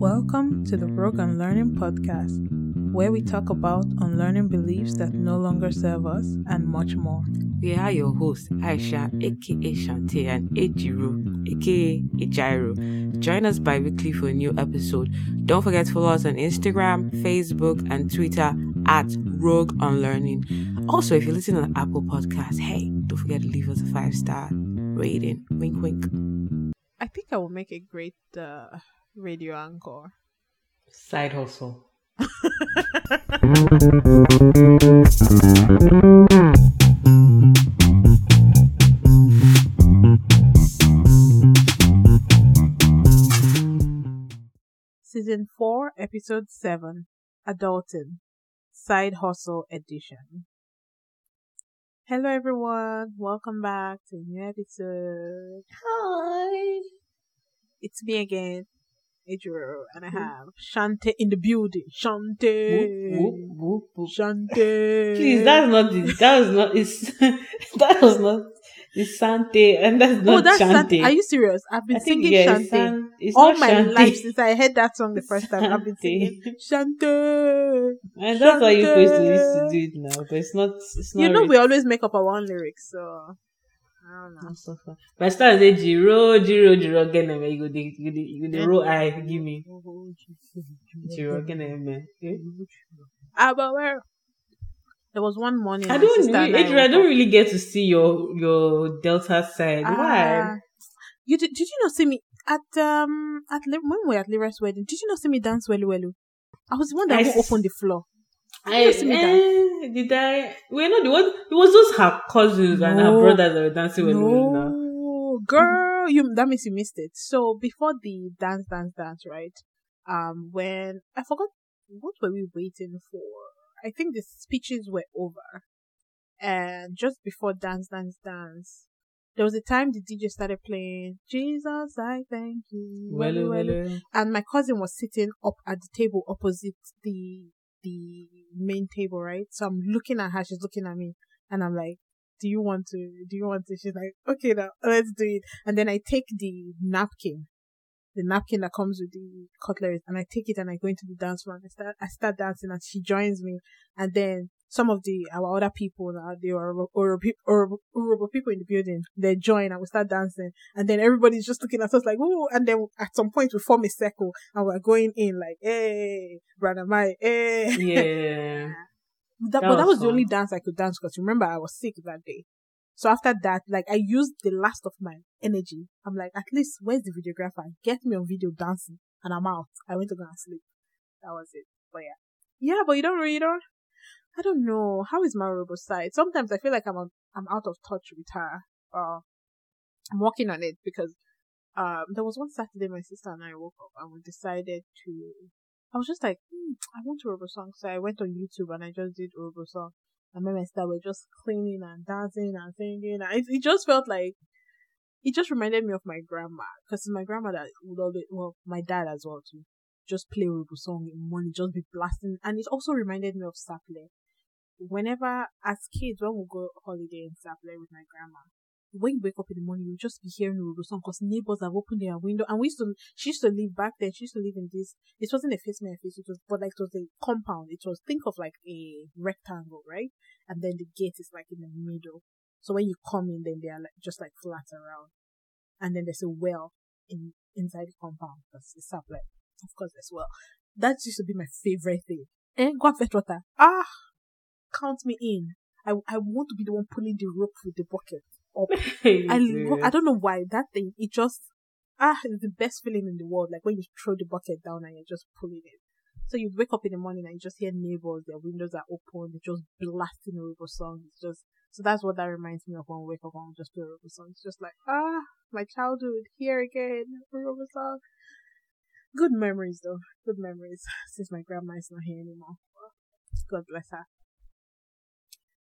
Welcome to the Rogue Unlearning Podcast, where we talk about unlearning beliefs that no longer serve us and much more. We are your hosts, Aisha, aka Shante, and Ejiro, aka Ejiro. Join us bi weekly for a new episode. Don't forget to follow us on Instagram, Facebook, and Twitter at Rogue Unlearning. Also, if you're listening on Apple Podcasts, hey, don't forget to leave us a five star rating. Wink, wink. I think I will make a great uh, radio anchor. Side hustle. Season 4, Episode 7 Adulting Side Hustle Edition. Hello, everyone. Welcome back to a new episode. Hi. It's me again, Ejiro, and I mm-hmm. have Shante in the building. Shante. Whoop, whoop, whoop. Shante. Please, that's not the, that was not, it's, that was not, it's Sante, and that's oh, not oh, that's Shante. Shante. Are you serious? I've been I think, singing yeah, Shante. it's San- all my Shante. life since I heard that song the first time. I've been singing Shante. And that's why you're supposed to used to do it now, but it's not. It's not. You know, we always make up our own lyrics, so I don't know. Not so far. By the time I say Jiro, Jiro, Jiro, again, eh, you go the, you go the, you go the roll eye, give me Jiro again, eh, man. Okay? Ah, but where? There was one morning. I don't, really, Adrian, I don't really get to see your your Delta side. Why? Ah, You did? Did you not see me at um at when we were at Lyra's wedding? Did you not see me dance welu welu? I was the one that I s- opened the floor. I you see me eh, did I? We're not the one. It was just her cousins and her brothers that were dancing with me now. No, girl, you that means you missed it. So before the dance, dance, dance, right? Um, when I forgot what were we waiting for? I think the speeches were over, and just before dance, dance, dance, there was a time the DJ started playing Jesus, I thank you, welu. welu. and my cousin was sitting up at the table opposite the the main table, right? So I'm looking at her, she's looking at me, and I'm like, "Do you want to? Do you want to?" She's like, "Okay, now let's do it." And then I take the napkin, the napkin that comes with the cutlery, and I take it and I go into the dance and I start I start dancing, and she joins me, and then. Some of the our other people, uh, the Urhobo, people in the building, they join and we start dancing, and then everybody's just looking at us like, "Ooh!" And then at some point we form a circle, and we're going in like, hey, brother Mai, hey. Yeah. that, that but that was was the only dance I could dance because remember I was sick that day. So after that, like I used the last of my energy. I'm like, at least where's the videographer? Get me on video dancing, and I'm out. I went to go and sleep. That was it. But yeah, yeah. But you don't really, you don't. I don't know how is my robo side. Sometimes I feel like I'm I'm out of touch with her. Uh, I'm working on it because um there was one Saturday my sister and I woke up and we decided to I was just like, hmm, I want a Robo song. So I went on YouTube and I just did a song. And my sister were just cleaning and dancing and singing. And it, it just felt like, it just reminded me of my grandma. Because my grandmother would always, well, my dad as well too, just play Robo song in morning, just be blasting. And it also reminded me of Sapele. Whenever, as kids, when we go holiday and stuff like with my grandma, when you wake up in the morning, you just be hearing Robo song because neighbors have opened their window. And we used to, she used to live back then, she used to live in this, it wasn't a face me face, it was, but like it was a compound. It was, think of like a rectangle, right? And then the gate is like in the middle. So when you come in, then they are like, just like flat around. And then there's a well in, inside the compound. That's the supply. Of course, as well. That used to be my favorite thing. And go fetch water. Ah! Count me in. I, I want to be the one pulling the rope with the bucket up. I lo- I don't know why that thing it just ah it's the best feeling in the world. Like when you throw the bucket down and you're just pulling it. So you wake up in the morning and you just hear neighbors, their windows are open, they're just blasting a Robo song. It's just so that's what that reminds me of when I wake up and just play a Robo song. It's just like ah my childhood here again, Robo song. Good memories though, good memories since my grandma is not here anymore. God bless her.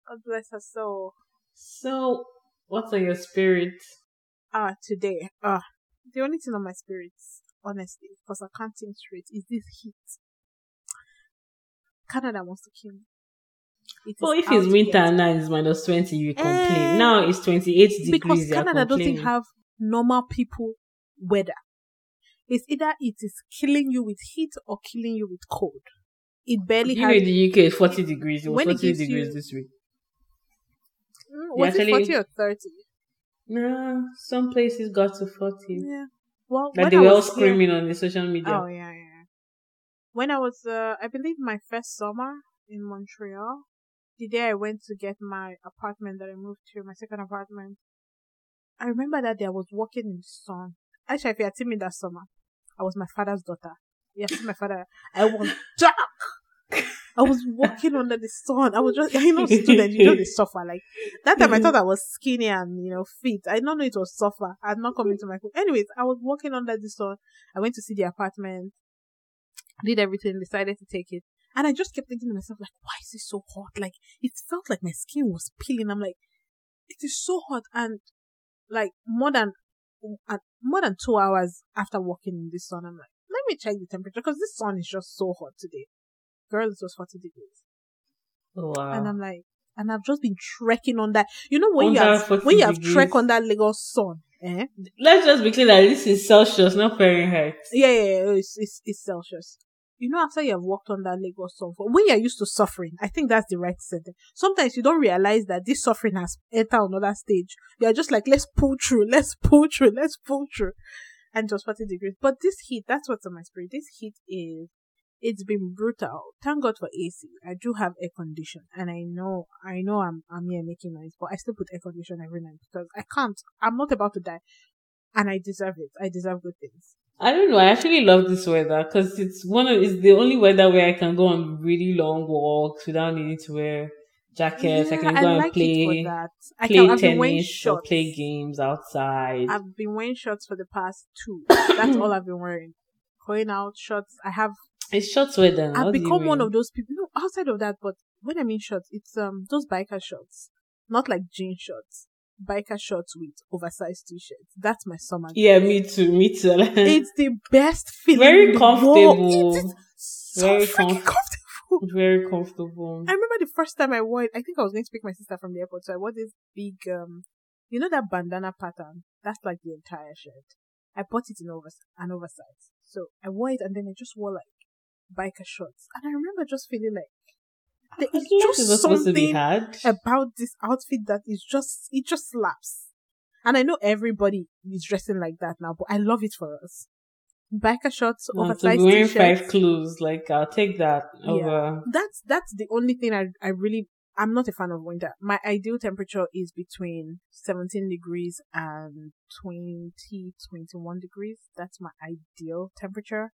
God bless her soul. So, what are your spirits? Ah, today, ah, the only thing on my spirits, honestly, because I can't think straight, is this heat. Canada wants to kill me. It Well, if it's winter yet. now it's minus 20, you complain. Eh, now it's 28 degrees. because Canada doesn't have normal people weather. It's either it is killing you with heat or killing you with cold. It barely You know, in the UK, it's 40 degrees. It was When 40 gives degrees you- this week. Mm, was actually- it forty or thirty? Nah, some places got to 40. Yeah. Well, Like they I were all was here- screaming on the social media. Oh yeah, yeah. When I was, uh, I believe my first summer in Montreal, the day I went to get my apartment that I moved to, my second apartment, I remember that day I was walking in the sun. Actually, if you had seen me that summer, I was my father's daughter. You had seen my father. I was dark. I was walking under the sun. I was just, you know, student, you know, the suffer. Like, that time I thought I was skinny and, you know, fit. I don't know it was suffer. I had not come into my, anyways, I was walking under the sun. I went to see the apartment, did everything, decided to take it. And I just kept thinking to myself, like, why is it so hot? Like, it felt like my skin was peeling. I'm like, it is so hot. And like, more than, uh, more than two hours after walking in the sun, I'm like, let me check the temperature because this sun is just so hot today. Girl, it was 40 degrees. wow. And I'm like, and I've just been trekking on that. You know, when you have, when you have degrees. trek on that Lagos sun, eh? Let's just be clear that this is Celsius, not Fahrenheit. Yeah, yeah, yeah, it's, it's, it's Celsius. You know, after you have walked on that Lagos sun, for when you're used to suffering, I think that's the right sentence. Sometimes you don't realize that this suffering has entered another stage. You're just like, let's pull through, let's pull through, let's pull through. And just 40 degrees. But this heat, that's what's on my spirit. This heat is, it's been brutal. Thank God for AC. I do have air condition and I know, I know I'm, I'm here making noise, but I still put air condition every night because I can't, I'm not about to die and I deserve it. I deserve good things. I don't know. I actually love this weather because it's one of it's the only weather where I can go on really long walks without needing to wear jackets. I can go and like play that. I play can, I've been tennis or play games outside. I've been wearing shorts for the past two. That's all I've been wearing. Going out, shorts. I have. It's short weather. now. I've What do you become one of those people. No, outside of that, but when I mean shorts, it's um those biker shorts, not like jean shorts. Biker shorts with oversized t-shirts. That's my summer. Yeah, me too. Me too. It's the best feeling. Very in the world. comfortable. It is so Very freaking comf- comfortable. very comfortable. I remember the first time I wore it, I think I was going to pick my sister from the airport, so I wore this big, um, you know that bandana pattern? That's like the entire shirt. I bought it in over, an oversize. So I wore it and then I just wore like biker shorts. And I remember just feeling like there is I is feel just supposed to be something about this outfit that is just, it just slaps. And I know everybody is dressing like that now, but I love it for us. Biker shorts, to oversized be wearing t-shirts five clothes, like I'll take that over. that's that's the only thing I I really I'm not a fan of winter. My ideal temperature is between 17 degrees and 20 21 degrees. That's my ideal temperature.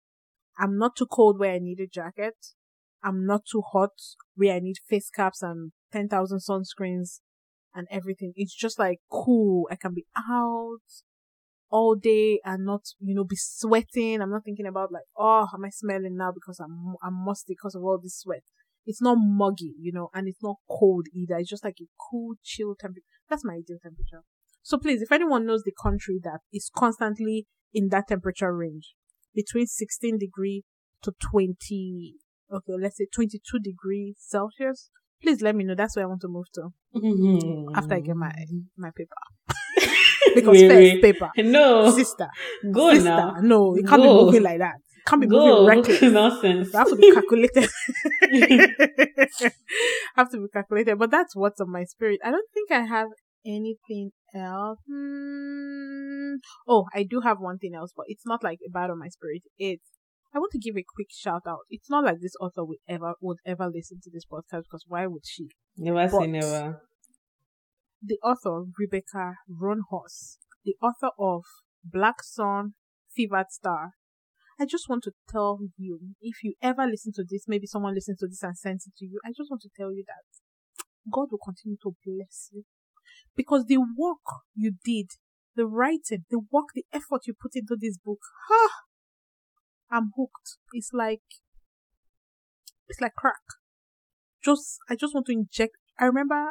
I'm not too cold where I need a jacket. I'm not too hot where I need face caps and 10,000 sunscreens and everything. It's just like cool. I can be out all day and not, you know, be sweating. I'm not thinking about like, oh, am I smelling now because I'm, I'm musty because of all this sweat. It's not muggy, you know, and it's not cold either. It's just like a cool, chill temperature. That's my ideal temperature. So please, if anyone knows the country that is constantly in that temperature range, between 16 degree to 20, okay, let's say 22 degrees Celsius, please let me know. That's where I want to move to mm-hmm. after I get my, my paper. because Wait, first, wait. paper. No, Sister. go sister. now. No, it can't Go. be moving like that. It can't be moving Go. reckless. Nonsense. You have to be calculated. have to be calculated. But that's what's on my spirit. I don't think I have anything else. Hmm. Oh, I do have one thing else, but it's not like bad on my spirit. It's I want to give a quick shout out. It's not like this author would ever would ever listen to this podcast because why would she? Never say never. The author Rebecca Roanhorse, the author of Black Sun, Fevered Star. I just want to tell you, if you ever listen to this, maybe someone listens to this and sends it to you. I just want to tell you that God will continue to bless you because the work you did, the writing, the work, the effort you put into this book, ah, I'm hooked. It's like, it's like crack. Just, I just want to inject. I remember,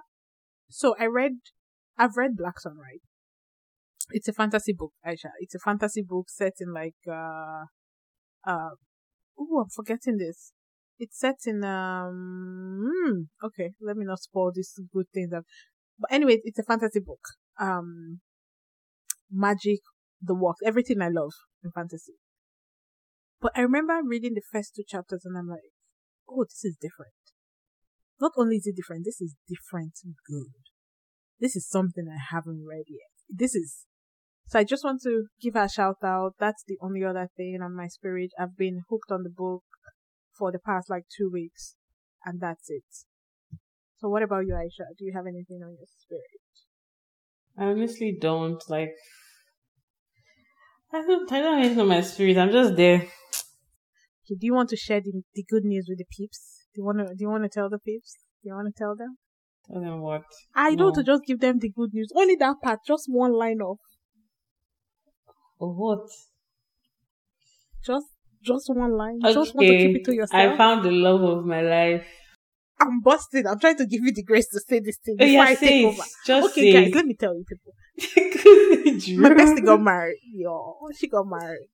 so I read, I've read Black Sun, right? It's a fantasy book, Aisha. It's a fantasy book set in like, uh, uh, oh, I'm forgetting this. It's set in, um, hmm, okay, let me not spoil this good thing That, but anyway, it's a fantasy book. Um, magic, the works, everything I love in fantasy. But I remember reading the first two chapters and I'm like, oh, this is different. Not only is it different, this is different good. This is something I haven't read yet. This is so I just want to give her a shout out. That's the only other thing on my spirit. I've been hooked on the book for the past like two weeks, and that's it. So what about you, Aisha? Do you have anything on your spirit? I honestly don't like. I don't. I don't have anything on my spirit. I'm just there. Okay, do you want to share the, the good news with the peeps? Do you want to? Do you want to tell the peeps? Do you want to tell them? Tell them what? I don't to just give them the good news. Only that part, just one line of. Or what? Just just one line. You Just want to keep it to yourself. I found the love of my life. I'm busted. I'm trying to give you the grace to say this thing before yeah, I take over. Just okay, say guys, let me tell you people. My bestie got married. Yo, she got married.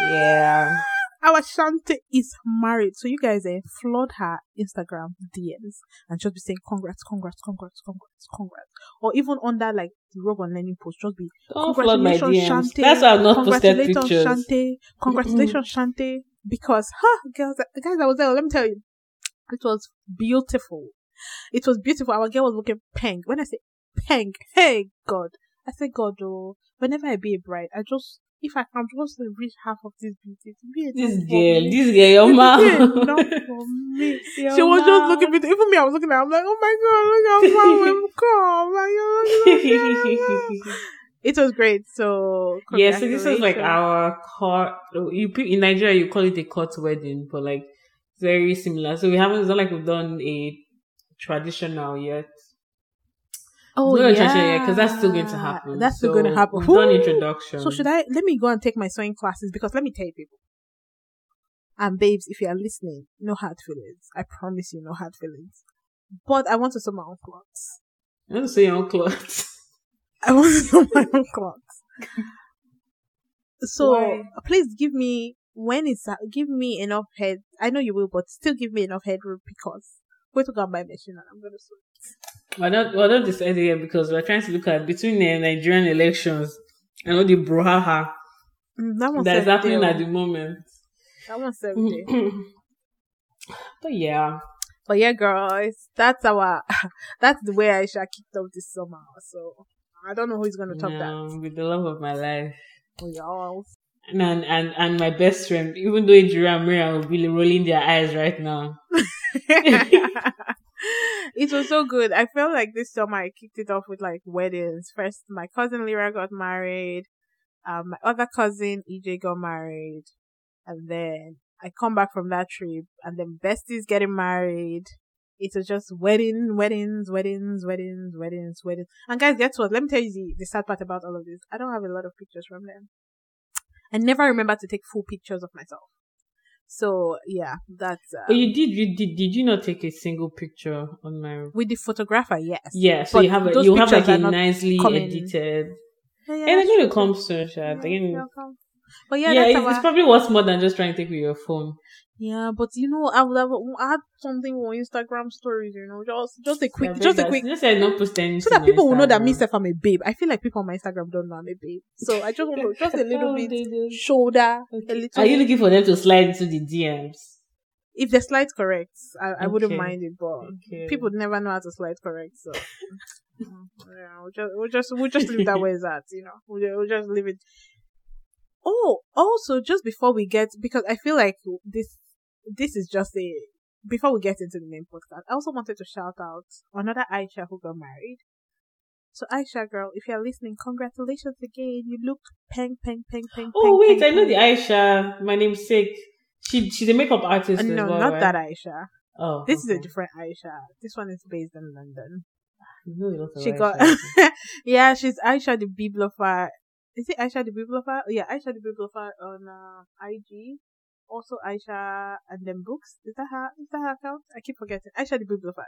Yeah. Our Shante is married. So you guys eh, flood her Instagram DMs and just be saying congrats, congrats, congrats, congrats, congrats. Or even under like the Rogue Unlearning post, just be Don't flood my congratulations, DMs. Shante. That's why I've not posted Congratulations, pictures. Shante. Congratulations, Shante. Because, huh, girls, guys, I was there. Let me tell you, it was beautiful. It was beautiful. Our girl was looking pink. When I say pink, hey God, I say God, oh, whenever I be a bride, I just if I can just reach half of this beauty, This girl, this girl, your mom. enough for me. she was just looking beautiful. Even me, I was looking at. her, I'm like, oh my God, look how far we've come. Like, oh, you're looking it was great. So yeah, so this is like our court. You in Nigeria, you call it a court wedding, but like very similar. So we haven't. It's not like we've done a traditional yet. Oh Not a yeah, because that's still going to happen. That's still So going to happen. We've done introduction. So should I? Let me go and take my sewing classes because let me tell you, people. And babes, if you are listening, no hard feelings. I promise you, no hard feelings. But I want to sew my own clothes. I want to say your own clothes. I want to sew my own clothes. So Why? please give me when it's uh, give me enough head. I know you will, but still give me enough headroom because I'm going to go and buy a machine and I'm going to sew. Well, We're not, we're not decided yet because we're trying to look at between the Nigerian elections and all the brouhaha Mm, that that's happening day, at oh. the moment. That one's every day. but yeah, But yeah, girls, that's our that's the way I Aisha kicked off this summer. So I don't know who's gonna top no, with the love of my life. that. For y'all. And, and and my best friend, even though Ejira and Miriam will be rolling their eyes right now. it was so good. I felt like this summer I kicked it off with like weddings. First, my cousin Lyra got married. Um, my other cousin EJ got married, and then I come back from that trip, and then besties getting married. It was just wedding, weddings, weddings, weddings, weddings, weddings. And guys, guess what? Let me tell you the, the sad part about all of this. I don't have a lot of pictures from them. I never remember to take full pictures of myself. So yeah, that's uh, But you did, you did, did you not take a single picture on my? with the photographer. Yes. Yeah, so But you have a, you have like a nicely coming. edited. Yeah, yeah, and they're that's going true. to come soon. They're Yeah, gonna-. But yeah, yeah, it's, our, it's probably worth more than just trying to take with your phone. yeah. But you know, I would have add something on Instagram stories. You know, just just a quick, Yeah, just a quick, Just say not post anything so that people will know that me, self, I'm a babe. I feel like people on my Instagram don't know I'm a babe. So I just want to just a little Oh, bit shoulder, a Okay. little. Are you looking for them to slide into the DMs? if the slide's correct, I, I wouldn't mind it. But Okay. people never know how to slide correct, so. mm, yeah, we'll just, we'll just, we'll just leave that way as that, you know. We'll, we'll just leave it. Oh, also, just before we get, because I feel like this, this is just a, before we get into the main podcast, I also wanted to shout out another Aisha who got married. So Aisha girl, if you're listening, congratulations again. You look peng, peng, peng, peng, Oh peng, wait, peng, I know the. Aisha. My name's Sick. She she's a makeup artist. Uh, no, well, not right? that Aisha. Oh, This is a different Aisha. This one is based in London. You know a lot of She Aisha. got yeah, she's Aisha the Bibliophile. Is it Aisha the Bibliophile? Oh, yeah, Aisha the Bibliophile on uh, IG. Also Aisha and them books. Is that her? Is that her account? I keep forgetting. Aisha the Bibliophile.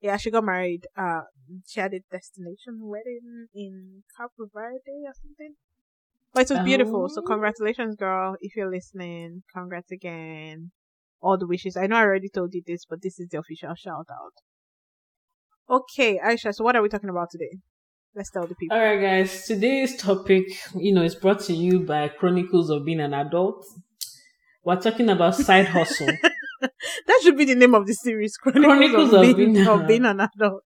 Yeah, she got married. Uh, she had a destination wedding in Capo Verde or something. But it was beautiful. So Oh. congratulations, girl. If you're listening, congrats again. All the wishes. I know I already told you this, but this is the official shout out. Okay, Aisha, so what are we talking about today? Let's tell the people. All right, guys. Today's topic, you know, is brought to you by Chronicles of Being an Adult. we're talking about side hustle. that should be the name of the series. Chronicles, Chronicles of, of being, being- of being an adult.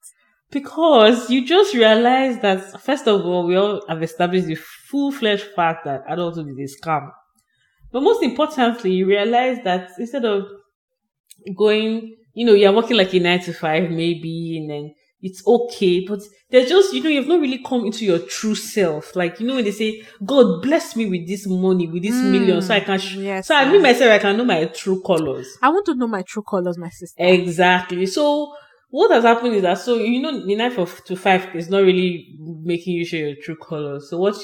Because you just realize that, first of all, we all have established the full fledged fact that adulthood is a scam. But most importantly, you realize that instead of going, you know, you're working like a nine to five, maybe, and then it's okay, but there's just, you know, you've not really come into your true self. Like, you know, when they say, God bless me with this money, with this million, so I can, sh- mm, yes, so I mean myself, I can know my true colors. I want to know my true colors, my sister. Exactly. So what has happened is that so you know the knife of to five is not really making you show your true colors. So what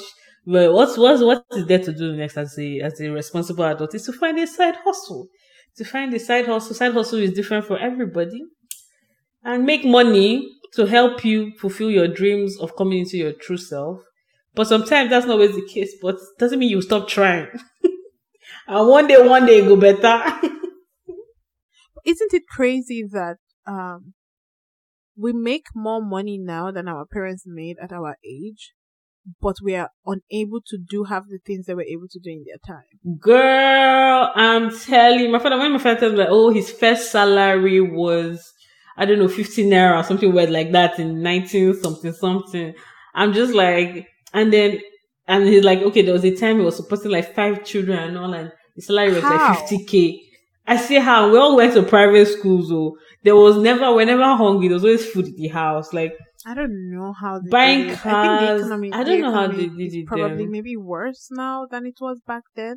well, what's what's what is there to do next as a as a responsible adult is to find a side hustle. To find a side hustle. Side hustle is different for everybody. And make money to help you fulfill your dreams of coming into your true self. But sometimes that's not always the case, but doesn't mean you stop trying. and one day, one day it go better. Isn't it crazy that um we make more money now than our parents made at our age, but we are unable to do half the things they were able to do in their time? Girl, I'm telling you, my father, when my father tells me, like, oh, his first salary was, I don't know, 15 naira or something weird like that in 19 something something. I'm just like, and then, and he's like, okay, there was a time he was supporting like five children and all, and the salary was How? like 50k. I see how we all went to private schools, so there was never, we're never hungry. There was always food in the house. Like, I don't know how they Buying it. I cars, think the economy. I don't know how they did it Probably maybe worse now than it was back then.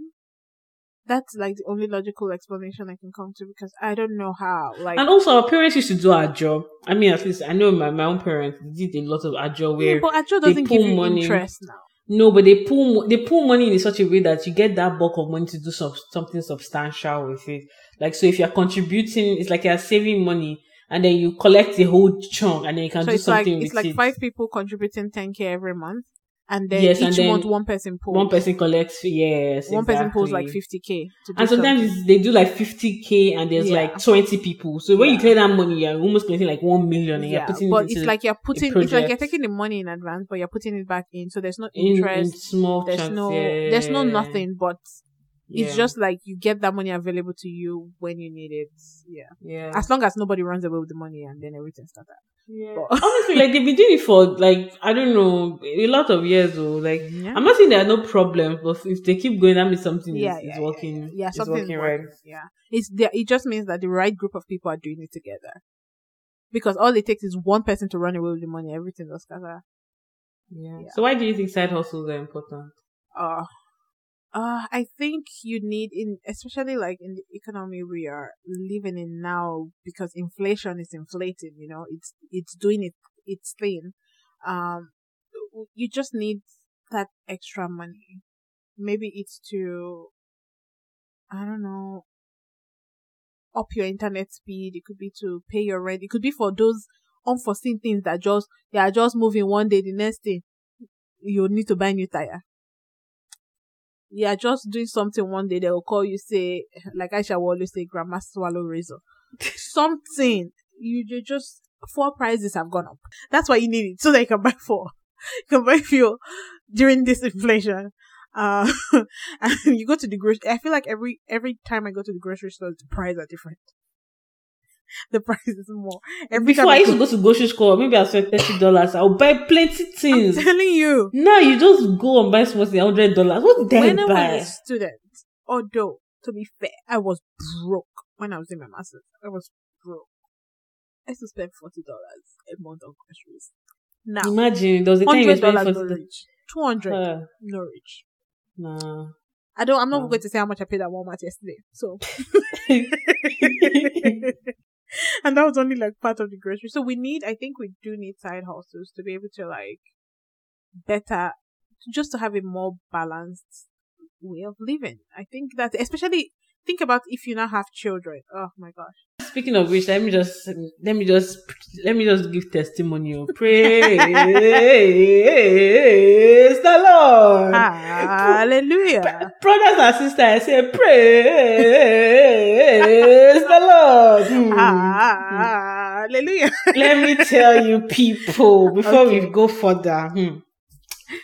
That's like the only logical explanation I can come to because I don't know how. Like, and also our parents used to do our job. I mean, at least I know my, my own parents did a lot of our job yeah, where but Ajo doesn't give you money. interest now. No, but they pull they pull money in such a way that you get that bulk of money to do some, something substantial with it. Like so, if you're contributing, it's like you're saving money, and then you collect the whole chunk, and then you can So do it's like something it's like it. five people contributing 10k every month, and then Yes, each and then month one person pulls. One person collects, yes, one person pulls like 50k. To And sometimes they do like 50k and there's Yeah. like 20 people. So when you Yeah. clear that money, you're almost collecting like 1 million and yeah, you're putting but it it's like you're putting it's like you're taking the money in advance, but you're putting it back in. So there's no in, in interest. small there's chunks. no yeah. there's no nothing, but it's just like you get that money available to you when you need it. Yeah, yeah. as long as nobody runs away with the money, and then everything starts. Up. Yeah. But- Honestly, like they've been doing it for like I don't know a lot of years though. Like Yeah. I'm not saying there are no problems, but if they keep going, that means something yeah, is, yeah, is yeah, working. Yeah, yeah is something's working working. right. Yeah, it's there. It just means that the right group of people are doing it together. Because all it takes is one person to run away with the money, everything will scatter. Yeah. Yeah. So why do you think side hustles are important? uh uh I think you need in especially like in the economy we are living in now because inflation is inflating, you know, it's it's doing it its thing. Um you just need that extra money. Maybe it's to I don't know up your internet speed, it could be to pay your rent, it could be for those unforeseen things that just they are just moving one day, the next day you need to buy new tire you are just doing something one day, they will call you, say, like Aisha will always say, Grandma swallow razor. something. You, you just, four prices have gone up. That's why you need it, so that you can buy four. You can buy fuel during this inflation. Uh, and you go to the grocery, I feel like every, every time I go to the grocery store, the prices are different. The price is more. Every Before time I used to go to grocery store, maybe I spent thirty dollars. I'll buy plenty things. I'm telling you. Now you just go and buy something hundred dollars. What did I when I buy? was a student, although to be fair, I was broke when I was in my master's. I was broke. I used to spend forty dollars a month on groceries. Now Imagine there was a time you were hundred dollars spending no forty. reach, two hundred Uh, no reach. nah. I don't. I'm not Wow. going to say how much I paid at Walmart yesterday. So, and that was only like part of the grocery. So we need. I think we do need side hustles to be able to like better, just to have a more balanced way of living. I think that especially think about if you now have children. Oh my gosh. Speaking of which, let me just let me just let me just give testimony. oh. Praise the Lord. Hallelujah. Brothers and sisters, I say praise the Lord. Hmm. Hallelujah. Let me tell you, people, before we go further, hmm,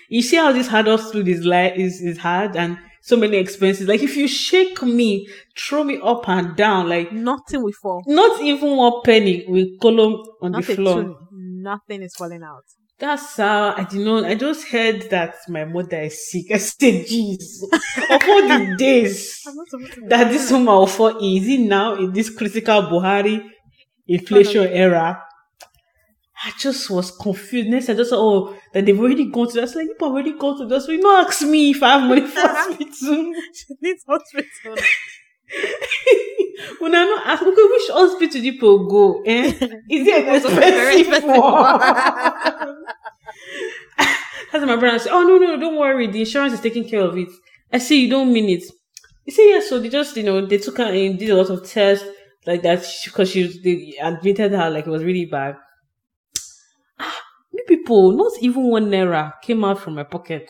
you see how this hard food is like is is hard, and so many expenses. Like if you shake me, throw me up and down, like Nothing will fall. not even one penny will column on Not the floor. tune. Nothing is falling out. That's how I did not. I just heard that my mother is sick. I said, Jesus, of all the days I'm not supposed to that this woman will fall is it now in this critical Buhari inflation era? I just was confused. Next, I just said, oh, that they've already gone to that. I was like, you've already gone to this. You not ask me if I have money for hospital. She needs hospital. when I not ask, okay, which hospital people go? Eh? Is it an expensive one? That's my brother said, Oh no, no, don't worry, the insurance is taking care of it. I say you don't mean it. You say yes, so they just you know they took her and did a lot of tests like that because she, was they admitted her like it was really bad. People, not even one naira came out from my pocket.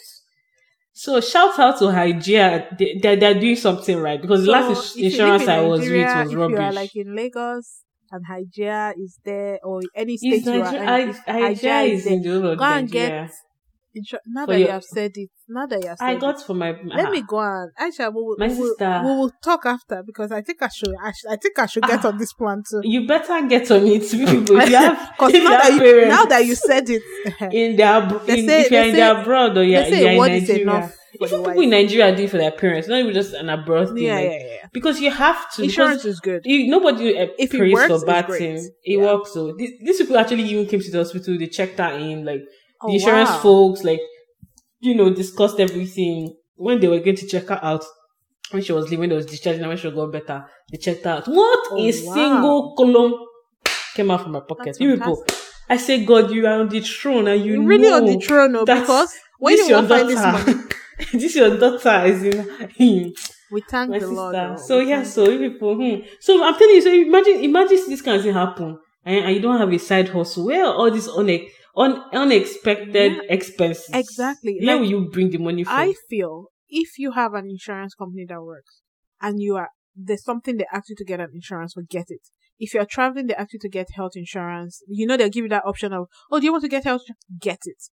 So shout out to Hygeia. They, they, they're doing something right because the last insurance in I was with was if you are rubbish. like in Lagos and Hygeia is there, or any state Is you are in, Hygeia Hygeia is is in the go and get. Insur- now For that your- you have said it, now that you have said I it, got for my. let ah, me go on. Aisha, we will, My we, will, sister. we will talk after because I think I should. I, sh- I think I should get Ah. on this plan too. You better get on it, people. If you have, Because if now, that you, now that you said it, in their, They in, say- if you're in say- the abroad or you're, say you're in Nigeria, even people in. Nigeria do for their parents, not even just an abroad thing. yeah, like, yeah, yeah. Because you have to. Insurance is good. You, nobody uh, If it works, for it's bad things. It Yeah. works. So these, these people actually even came to the hospital. They checked her in, like Oh, the insurance wow. folks, like you know, discussed everything when they were going to check her out. When she was leaving, when they was discharging her, when she got better, they checked her out. What Oh, a wow. single column came out from my pocket. That's You people, I say, God, you are on the throne, and you You're really on the throne, oh, that because when this you your find this daughter- money, this your daughter is in we thank my the sister. Lord. oh, so yeah, so you people. Hmm. So I'm telling you. So imagine, imagine this kind of thing happen, and, and you don't have a side hustle. Where are all these une, un, unexpected Yeah. expenses? Exactly. Where Like, will you bring the money from? I feel if you have an insurance company that works and you are there's something they ask you to get an insurance for, get it. If you're traveling, they ask you to get health insurance. You know they'll give you that option of, oh, do you want to get health? Get it.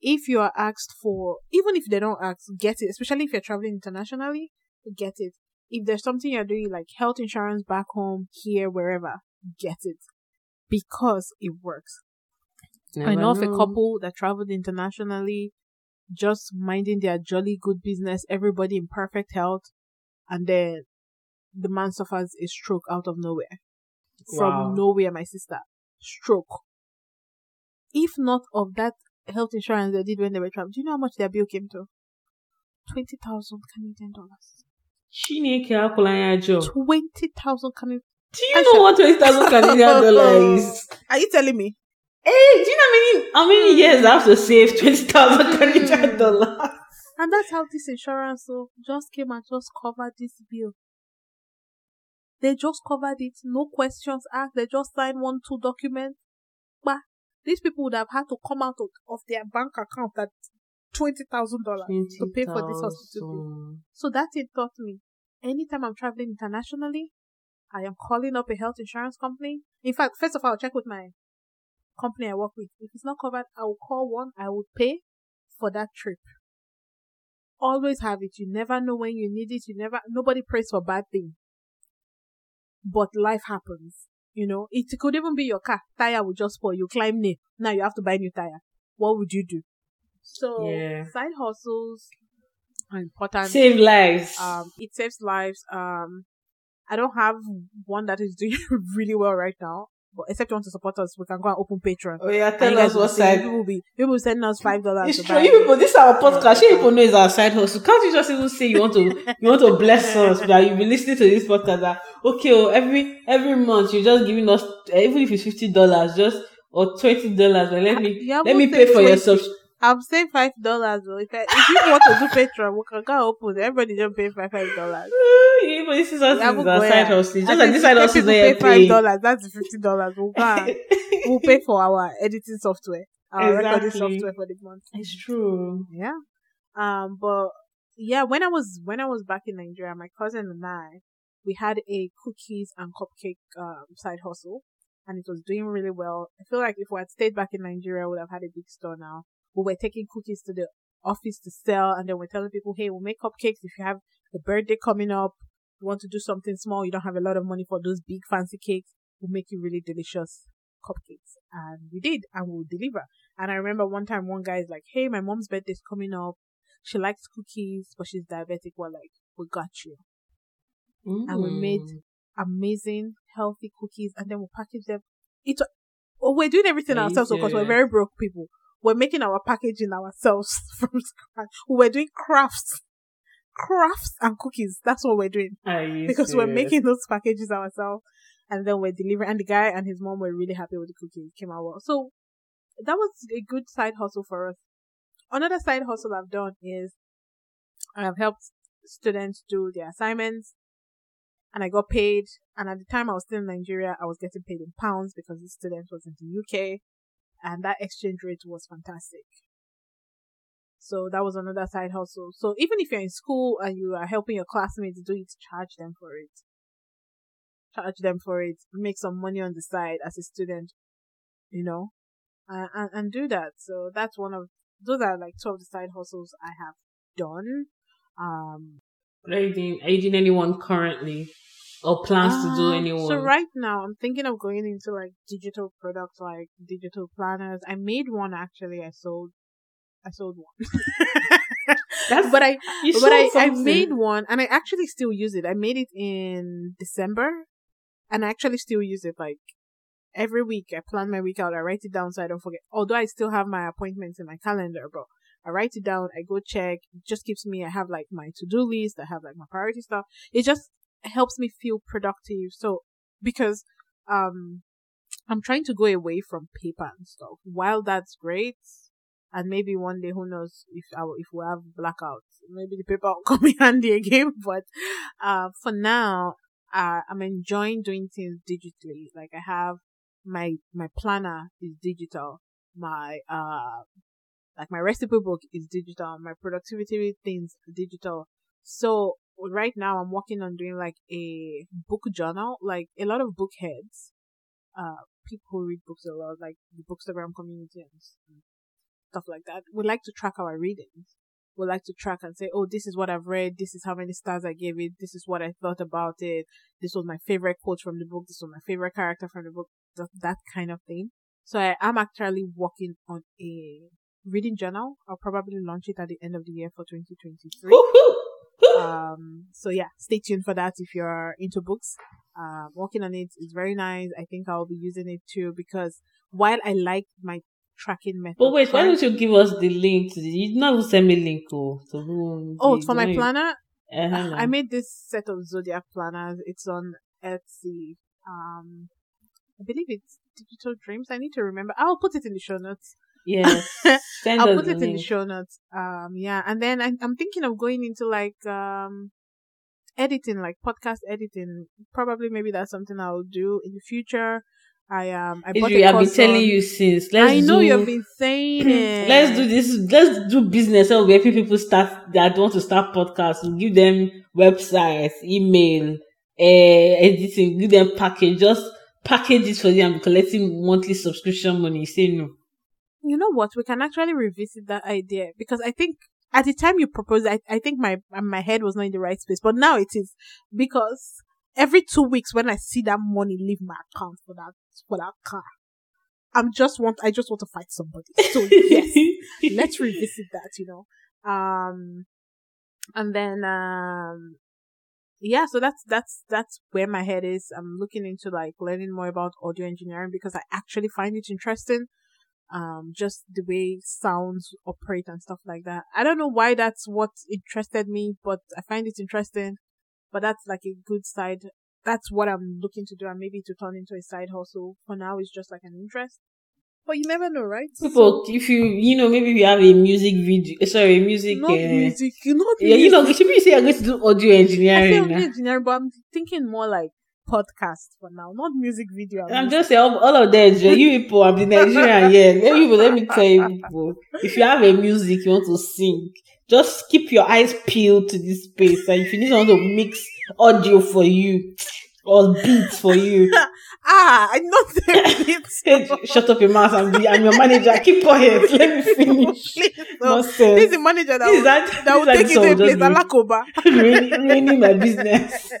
If you are asked for, even if they don't ask, get it. Especially if you're traveling internationally, get it. If there's something you're doing like health insurance back home, here, wherever, get it. Because it works. I know of a couple that traveled internationally, just minding their jolly good business, everybody in perfect health, and then the man suffers a stroke out of nowhere. Wow. From nowhere, my sister. Stroke. If not of that health insurance they did when they were traveling, do you know how much their bill came to? 20,000 Canadian dollars. Chineke akwụla ya ajọ. 20,000 Canadian Do you know what twenty thousand Canadian dollars is? Are you telling me? Hey, do you know how many how many hmm. years I have to save twenty thousand Canadian dollars? And that's how this insurance so just came and just covered this bill. They just covered it, no questions asked. They just signed one, two documents. But these people would have had to come out of, of their bank account at twenty thousand dollars to pay for this hospital bill. So that it taught me. Anytime I'm traveling internationally, I am calling up a health insurance company. In fact, first of all, I'll check with my company I work with. If it's not covered, I will call one. I will pay for that trip. Always have it. You never know when you need it. You never, nobody prays for bad thing. But life happens. You know, it could even be your car. Tire will just spoil. You climb nail. Now you have to buy new tire. What would you do? So, Yeah. side hustles are important Save lives. um it saves lives um i don't have one that is doing really well right now but except you want to support us we can go and open patreon oh yeah, tell us what side. people will be people will send us five dollars It's true. You people, this is our podcast. You people know it's our side hustle. Can't you just even say you want to you want to bless us that you've been listening to this podcast that okay, oh, every every month you're just giving us even if it's fifty dollars, just or twenty dollars, but let ah, me let me pay for your 20. I'm saying five dollars though if, I, if you want to do patreon we can go open everybody just pay five five dollars but this is us is our side hustle. Just like this side hustle is people not pay five dollars that's fifty dollars we'll, we'll pay for our editing software our recording software for the month It's true. Yeah. Um, but yeah, when I was when I was back in Nigeria, my cousin and I, we had a cookies and cupcake um side hustle, and it was doing really well. I feel like if we had stayed back in Nigeria, we would have had a big store now. We were taking cookies to the office to sell, and then we're telling people, hey, we'll make cupcakes if you have a birthday coming up. You want to do something small, you don't have a lot of money for those big fancy cakes. We'll make you really delicious cupcakes. And we did, and we'll deliver. And I remember one time one guy is like, Hey, my mom's birthday's coming up. She likes cookies, but she's diabetic. We're like, we got you. And we made Mm. amazing, healthy cookies and then we package them. It, oh, we're doing everything ourselves because we're very broke people. We're making our packaging ourselves from scratch. We're doing crafts, crafts and cookies. That's what we're doing. Because we're making those packages ourselves and then we're delivering and the guy and his mom were really happy with the cookies. It came out well. So that was a good side hustle for us. Another side hustle i've done is i've helped students do their assignments and i got paid. And at the time i was still in nigeria i was getting paid in pounds because the student was in the uk and that exchange rate was fantastic so that was another side hustle. So even if you're in school and you are helping your classmates do it, charge them for it. Charge them for it. Make some money on the side as a student, you know, and, and, do that. So that's one of, those are like two of the side hustles I have done. Um, Are you doing, are you doing anyone currently? Or plans to do um, anyone? So right now I'm thinking of going into like digital products, like digital planners. I made one actually. I sold, I sold one. That's, but I but I, I made one and I actually still use it. I made it in December and I actually still use it like every week. I plan my week out. I write it down so I don't forget. Although I still have my appointments in my calendar, but I write it down. I go check. It just keeps me, I have like my to-do list. I have like my priority stuff. It just helps me feel productive. So because, um, I'm trying to go away from paper and stuff. While that's great, and maybe one day, who knows if I, if we have blackouts, maybe the paper will come in handy again. But uh, for now, uh, I'm enjoying doing things digitally. Like I have my my planner is digital. My uh, like my recipe book is digital. My productivity things digital. So right now, I'm working on doing like a book journal. Like a lot of book heads, uh, people who read books a lot, like the Bookstagram community and stuff like that. We like to track our readings. We like to track and say, oh, this is what I've read. This is how many stars I gave it. This is what I thought about it. This was my favorite quote from the book. This was my favorite character from the book. That, that kind of thing. So I am actually working on a reading journal. I'll probably launch it at the end of the year for 2023 Woohoo! Um so yeah stay tuned for that if you're into books. Um working on it is very nice. I think i'll be using it too because while i like my tracking method. But wait, why don't you give us the link? To the, you not send me link oh, to who? oh for my planner? Uh-huh, i made this set of zodiac planners. It's on etsy. Um i believe it's digital dreams. I need to remember. I'll put it in the show notes Yes. I'll put it in the show notes. Um, yeah, and then I, I'm thinking of going into like um, editing, like podcast editing. Probably, maybe that's something I'll do in the future. I um, I bought I've been telling you since. Let's I know do, you've been saying it. Let's do this. Let's do business. So where people start that want to start podcasts. We'll give them websites, email, uh, editing. Give them package. Just package it for them. be collecting monthly subscription money. Say no. You know what? We can actually revisit that idea because I think at the time you proposed, I I think my my head was not in the right space, but now it is because every two weeks when I see that money leave my account for that for that car, I'm just want I just want to fight somebody. So yes, let's revisit that. You know, um, and then um, yeah. So that's that's that's where my head is. I'm looking into like learning more about audio engineering because I actually find it interesting um just the way sounds operate and stuff like that. I don't know why that's what interested me but i find it interesting. But that's like a good side. That's what i'm looking to do and maybe to turn into a side hustle. For now it's just like an interest. But you never know right? People, if you, you know, maybe you have a music video, sorry, music, not uh, music not yeah, you know, should you say you're going to do audio I say engineering? audio engineering but i'm thinking more like podcast for now not music video I'm just saying, all, all of them, Joe, you people, I'm the Nigerian, yeah. Let me, let me tell you people, if you have a music you want to sing, just keep your eyes peeled to this space. And if you need someone to mix audio for you or beats for you, Ah, I not it. Hey, Shut up your mouth and be I'm your manager. Keep quiet. Let me finish. Please, no. Nonsense. This is the manager that will, that- that will take you to a place. Alakoba. ruining, ruining my business.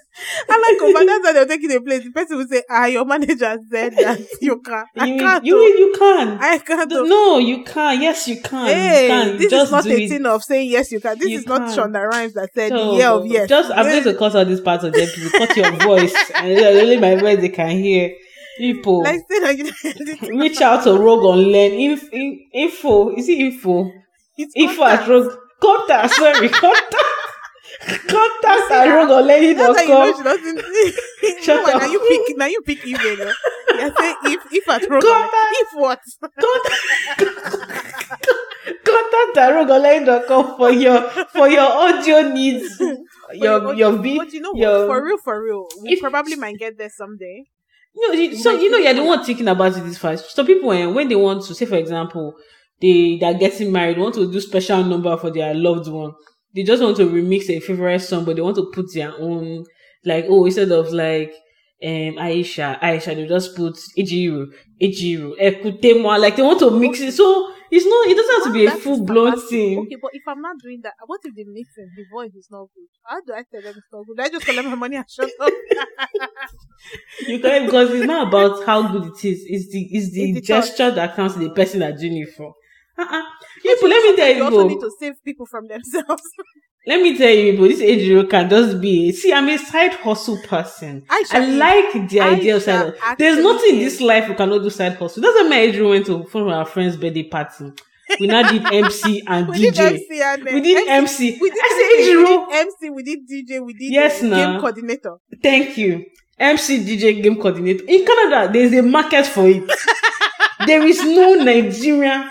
Alakoba, that's why they'll take you to a place. The person will say, ah, your manager said that you can. I You, can't. you, oh. you can. I can't. oh. no, you can. Yes, you can. Hey, you can. this Just is not a thing of saying yes, you can. This You is not can. Shonda Rhimes that said So, the year of yes. Just I'm going to cut out this part of them people. Cut your voice. and only my voice they can hear. People. like say you reach out to Rogue on Learn. Inf, in, info. Is it info? it's Info at contact. Rogue. Contact. Sorry. Contact. Contact at That's how you know rogueunlearning.com. she doesn't. Shut no, up. Now you pick. Now you pick email. You say if if at Rogan. Contact. If what? Contact at rogueunlearning.com for your for your audio needs. Your your but beat. But you know your, what? For real, for real, we If- probably might get there someday. No, you- so you know you're the one thinking about it this fast. So people when when they want to say for example they they're getting married, want to do special number for their loved one. They just want to remix a favorite song, but they want to put their own like oh instead of like um Aisha, Aisha, they just put Ejiro, Ejiro, Ekutemo, like they want to mix it. So it's not it doesn't have to be a full blown thing. Okay, but if I'm not doing that, what if the mixing, the voice is not good? How do I tell them it's not good? I just collect my money and shut up. You can because it's not about how good it is. It's the it's the, It's the gesture that counts. The person that doing it for. Uh-uh. People, let me tell you you, also need to save people from themselves. let me tell you, people, this age can just be. See, I'm a side hustle person. I is- like the idea of side hustle. There's nothing in this life we cannot do side hustle. That's why my age went to of our friend's birthday party. We now did MC and we did DJ. MC and We did MC. We did, I said, we did MC, we did DJ, we did Yes, uh, nah. game coordinator. Thank you. MC DJ game coordinator. In Canada, there's a market for it. there is no Nigerian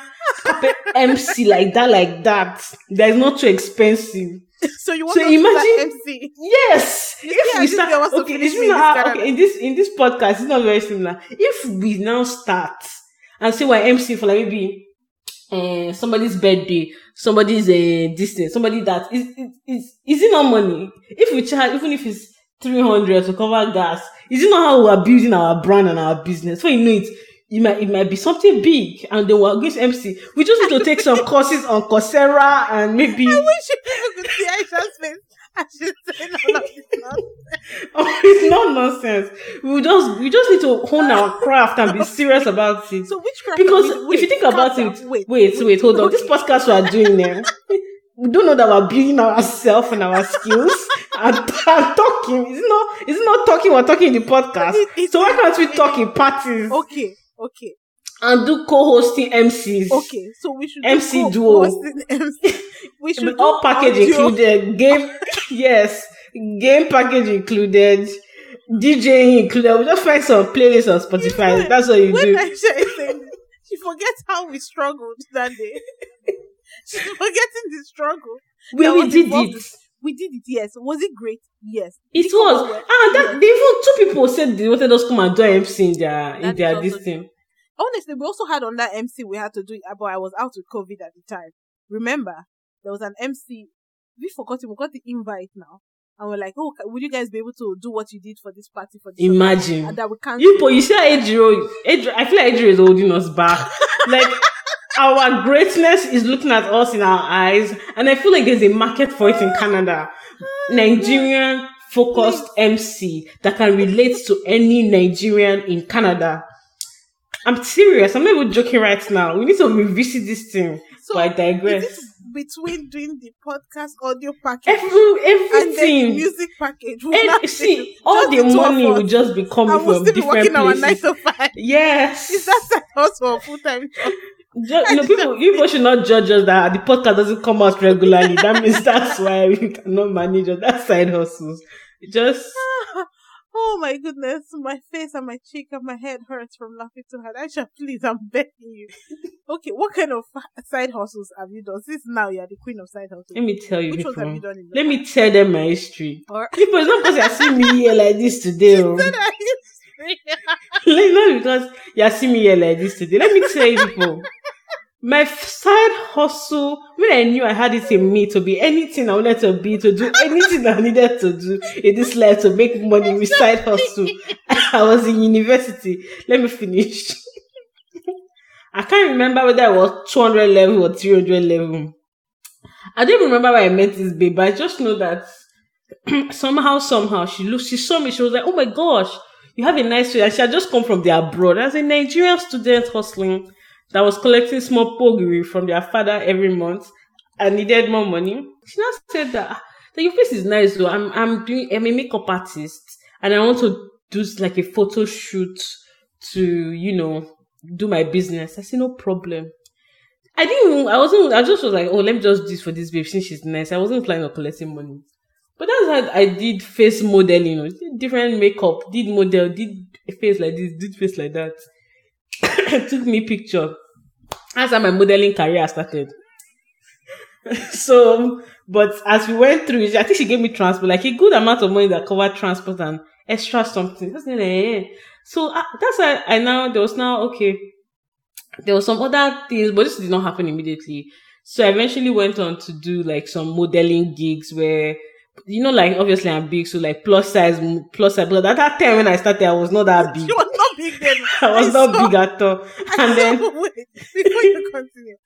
MC like that, like that. That is not too expensive. So you want So to imagine- MC? Yes. You If how we start, girl wants to okay, this is in this okay, in this in this podcast, it's not very similar. If we now start and say we're MC for like maybe uh, somebody's birthday, somebody's uh, this thing, somebody that is is is is it not money? If we charge, even if it's three hundred to cover gas, is it not how we're building our brand and our business? So you know it. It might, it might be something big and then we're going MC. We just need to take some courses on Coursera and maybe I wish people could see Aisha's face. I should say of. Oh, it's not nonsense. We just we just need to hone our craft and be serious about it. So which craft because we- if you think about it, down. wait, wait, wait, hold on. This podcast we are doing now, we don't know that we're building ourselves and our skills and, and talking. Is it not? Is it not talking? We're talking in the podcast. It- So why can't we talk in parties Okay, okay, and do co-hosting MCs? okay. So we should do MC duo. MC. We should do all package audio. included. Game, yes, game package included. DJing included. We just find some playlists on Spotify. That's what you When do. Aisha saying, she forgets how we struggled that day. She's forgetting the struggle. We did it. We did it. Yes. Was it great? Yes. It was. Ah, that Yes. even two people said they wanted us to come and do MC in their in their this thing. Honestly, we also had on that MC we had to do it, but I was out with COVID at the time. Remember, there was an MC. We forgot it. We got the invite now, and we're like, "Oh, would you guys be able to do what you did for this party for this?" Imagine. and that we can't. You, po- you see Ejiro, Ejiro, I feel like Ejiro is holding us back. like, our greatness is looking at us in our eyes, and I feel like there's a market for it in Canada. Nigerian focused MC that can relate to any Nigerian in Canada. I'm serious. I'm not even joking right now. We need to revisit this thing. So, but I digress. Between doing the podcast audio package Every, and the everything. music package? we'll And see, all just the money will just be coming and we'll from still different working our nine places. to five. Yes. Is that side hustle full time job? You know, people, people should not judge us that the podcast doesn't come out regularly. That means that's why we cannot manage. That side hustles. Just ah, Oh my goodness, my face and my cheek and my head hurts from laughing too hard. Aisha, please, I'm begging you. Okay, what kind of side hustles have you done? Since now you're the queen of side hustles. let me tell you, Which ones have you done Let me tell them my history. Or People, it's not because you see me here like this today. oh. Said I used Like, not because you see me here like this today. Let me tell you, people. My side hustle, when I knew I had it in me to be anything I wanted to be, to do anything I needed to do in this life to make money with side hustle. I was in university. Let me finish. I can't remember whether I was 200 level or 300 level. I don't even remember where I met this babe, but I just know that somehow, somehow, she looked, she saw me, she was like, oh my gosh, you have a nice face. And she had just come from the abroad as a Nigerian student hustling that was collecting small pogiri from their father every month and needed more money. She now said that, "Ah, that your face is nice though. I'm, I'm doing, I'm a makeup artist and I want to do like a photo shoot to, you know, do my business. I said, no problem. I didn't I wasn't, I just was like, oh, let me just do this for this babe since she's nice. I wasn't planning on collecting money. But that's how I did face modeling, you know, different makeup, did model, did face like this, did face like that. Took me picture. That's how my modeling career started. so, but as we went through it, I think she gave me transport, like a good amount of money that covered transport and extra something. Eh. So uh, that's why I now, there was now, okay, there was some other things, but this did not happen immediately. So I eventually went on to do like some modeling gigs where, you know, like obviously I'm big, so like plus size, plus size. But at that time when I started, I was not that big. You were not big then. I was not saw- big at all. And then, wait, before you continue,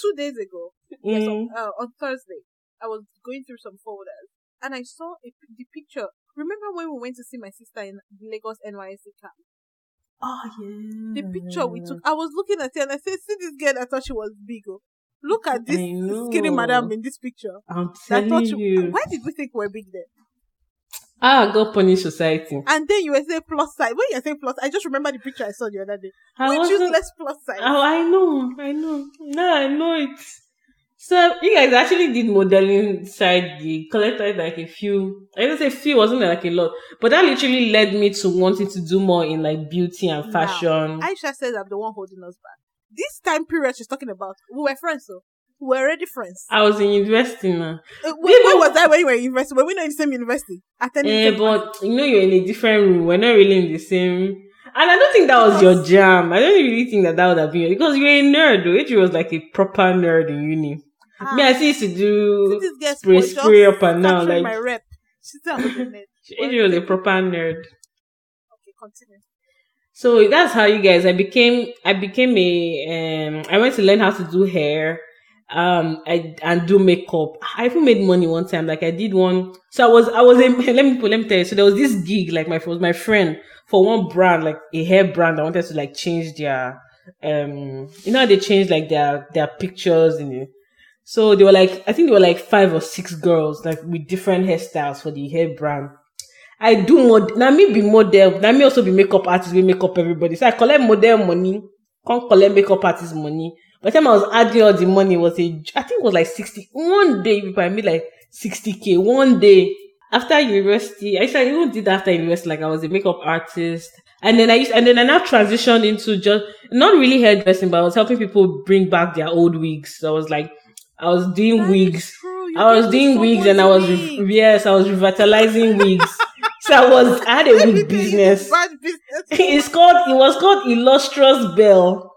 two days ago, yes, mm, on, uh, on Thursday, I was going through some folders and I saw a, the picture. Remember when we went to see my sister in Lagos NYSC camp? oh yeah, The picture we took, I was looking at it and I said, "See this girl? I thought she was big. oh. Look at this skinny madam in this picture." I'm I telling thought she, you. why did we think we were big then? Ah, God punish society. And then you were saying plus size. When you say plus, I just remember the picture I saw the other day. I Which useless plus size? Oh, I know, I know. No, I know it. So you guys actually did modeling side gig, collected like a few. I didn't say few, wasn't like a lot, but that literally led me to wanting to do more in like beauty and Now, fashion. Aisha says I'm the one holding us back. This time period she's talking about, we were friends, we were already friends. I was in university now, Uh, where, where was I when you were in university? Were we not in the same university? Attending class? but you know you're in a different room. We're not really in the same. And I don't think that was your jam. I don't really think that that would have been because you're a nerd. Though was like a proper nerd in uni. Ah, Me, I still used to do this spray spray up and now Like my rep. She said I was in it. Was a proper nerd. Okay, continue. So that's how you guys. I became. I became a. Um. I went to learn how to do hair. Um. I and do makeup. I even made money one time. Like I did one. So I was. I was. A, let me. Let me tell you. So there was this gig. Like my was my friend for one brand, like a hair brand. I wanted to like change their. Um. You know they change like their their pictures in the. So they were like. I think they were like five or six girls like with different hairstyles for the hair brand. I do mod now me be model, now me also be makeup artist, we make up everybody. So I collect model money, can't collect makeup artist money. By the time I was adding all the money, was a I think it was like sixty one day if I made like sixty K one day. After university, I said I even did after university, like I was a makeup artist. And then I used and then I now transitioned into just not really hairdressing, but I was helping people bring back their old wigs. So I was like I was doing That wigs. I was doing wigs and I was re- yes, I was revitalizing wigs. So I was I had a wig business. Business. It's called it was called Illustrious Bell.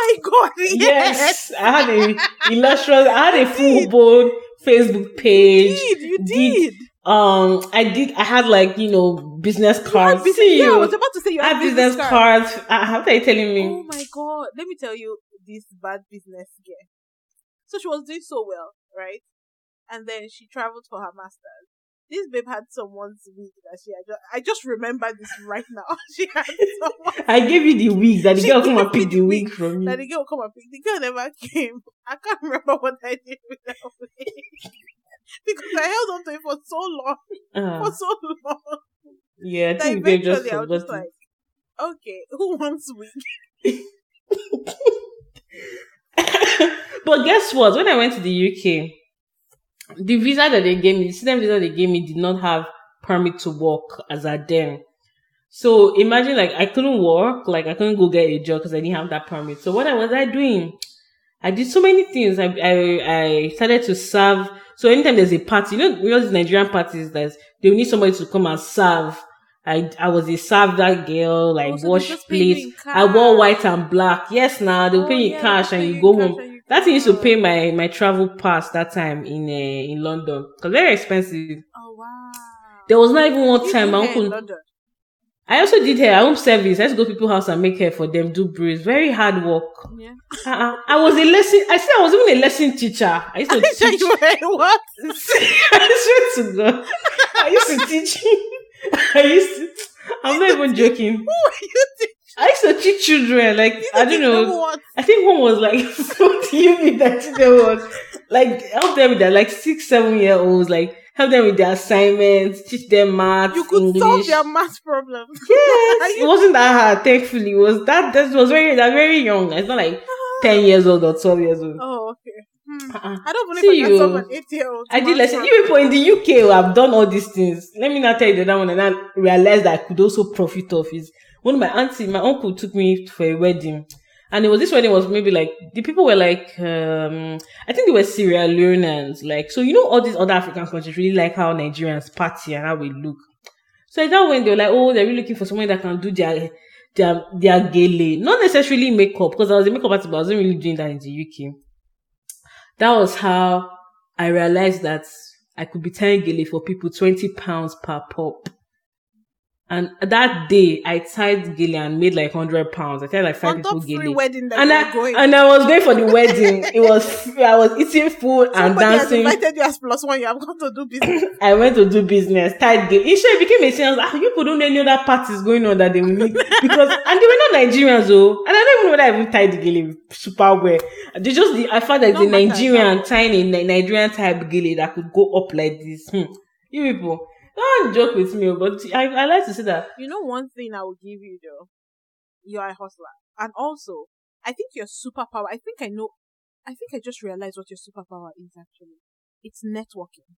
Oh my god! Yes, Yes, I had a illustrious. I had a full blown Facebook you page. did. You Did- did. Um, I did. I had like you know business You cards. business- See yeah, I was about to say you I had had business card. cards. Uh, how are you telling me? Oh my god! Let me tell you this bad business girl. So she was doing so well, right? And then she traveled for her masters. This babe had someone's wig that she had. Just, I just remember this right now. she had someone I gave you the wig that the She girl come and pick the wig wig from that the girl come and pick. The girl never came. I can't remember what I did with that wig because I held on to it for so long, Uh, for so long. yeah, I That think they just I was just like, okay, who wants wig? but guess what? When I went to the UK, the visa that they gave me, the student visa they gave me, did not have permit to work as at then. So imagine like I couldn't work, like I couldn't go get a job because I didn't have that permit. So what I was I doing? I did so many things. I I, I started to serve. So anytime there's a party, you know, we all these Nigerian parties that they need somebody to come and serve. I I was a serve that girl, like Oh, so wash plates. I wore white and black. Yes, now they'll Oh, pay you yeah, cash and you go home. That thing used to pay my my travel pass that time in uh, in London because very expensive. Oh wow! There was not even one time my uncle. I also did hair, home service. I used to go to people's house and make hair for them, do braids. Very hard work. Yeah. Uh-uh. I was a lesson. I said I was even a lesson teacher. I used to Aisha, teach. you were what? I swear to God, I used to teach. I used to. I'm not even joking. Who are you teaching? I used to teach children. Like I don't know. I think one was like, what do you mean that there was like help them with their like six, seven year olds, like help them with their assignments, teach them math, You could English. solve their math problem. yes, it wasn't that hard. Thankfully, it was that that was very they're very young. It's not like ten years old or twelve years old. Oh, okay. Hmm. Uh-uh. I don't believe I can solve an eight-year-old. I did listen. You people in the UK who have done all these things. Let me not tell you the other one, and I realized that I could also profit off is of my auntie, my uncle took me for a wedding, and it was this wedding was maybe like the people were like um I think they were Sierra Leoneans, like so you know all these other African countries really like how Nigerians party and how we look. So that when they were like, oh, they're really looking for someone that can do their their their gele, not necessarily makeup because I was a makeup artist, but I wasn't really doing that in the UK that was how I realized that I could be tying gele for people 20 pounds per pop. And that day, I tied gele and made like 100 pounds. I tied like five On people free wedding And I, going. and I was going for the wedding. It was, I was eating food and Somebody has invited you as plus one. You have gone to do business. I went to do business, tied short, it became a sense. Ah, you people don't know any other parties going on that they need because, and they were not Nigerians, though. And I don't even know whether I even tied the gele super well. They just, the, I found that No the Nigerian tying a Nigerian type gele that could go up like this. Hmm. You people, don't joke with me, but I, I like to say that. You know one thing I will give you though? You're a hustler. And also, I think your superpower, I think I know, I think I just realized what your superpower is actually. It's networking.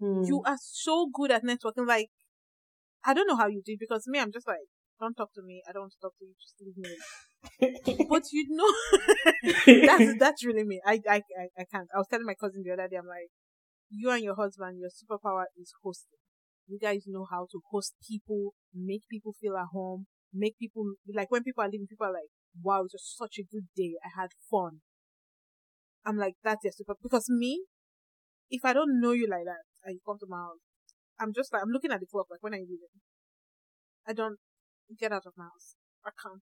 Hmm. You are so good at networking. Like, I don't know how you do it because me, I'm just like, don't talk to me. I don't want to talk to you. Just leave me. but you know, that's that's really me. I, I I I can't. I was telling my cousin the other day. I'm like, you and your husband, your superpower is hosting. You guys know how to host people, make people feel at home, make people like when people are leaving, people are like, "Wow, it was such a good day. I had fun." I'm like, that's your super. Because me, if I don't know you like that, and you come to my house, I'm just like, I'm looking at the clock. Like, when are you leaving? I don't get out of my house. I can't.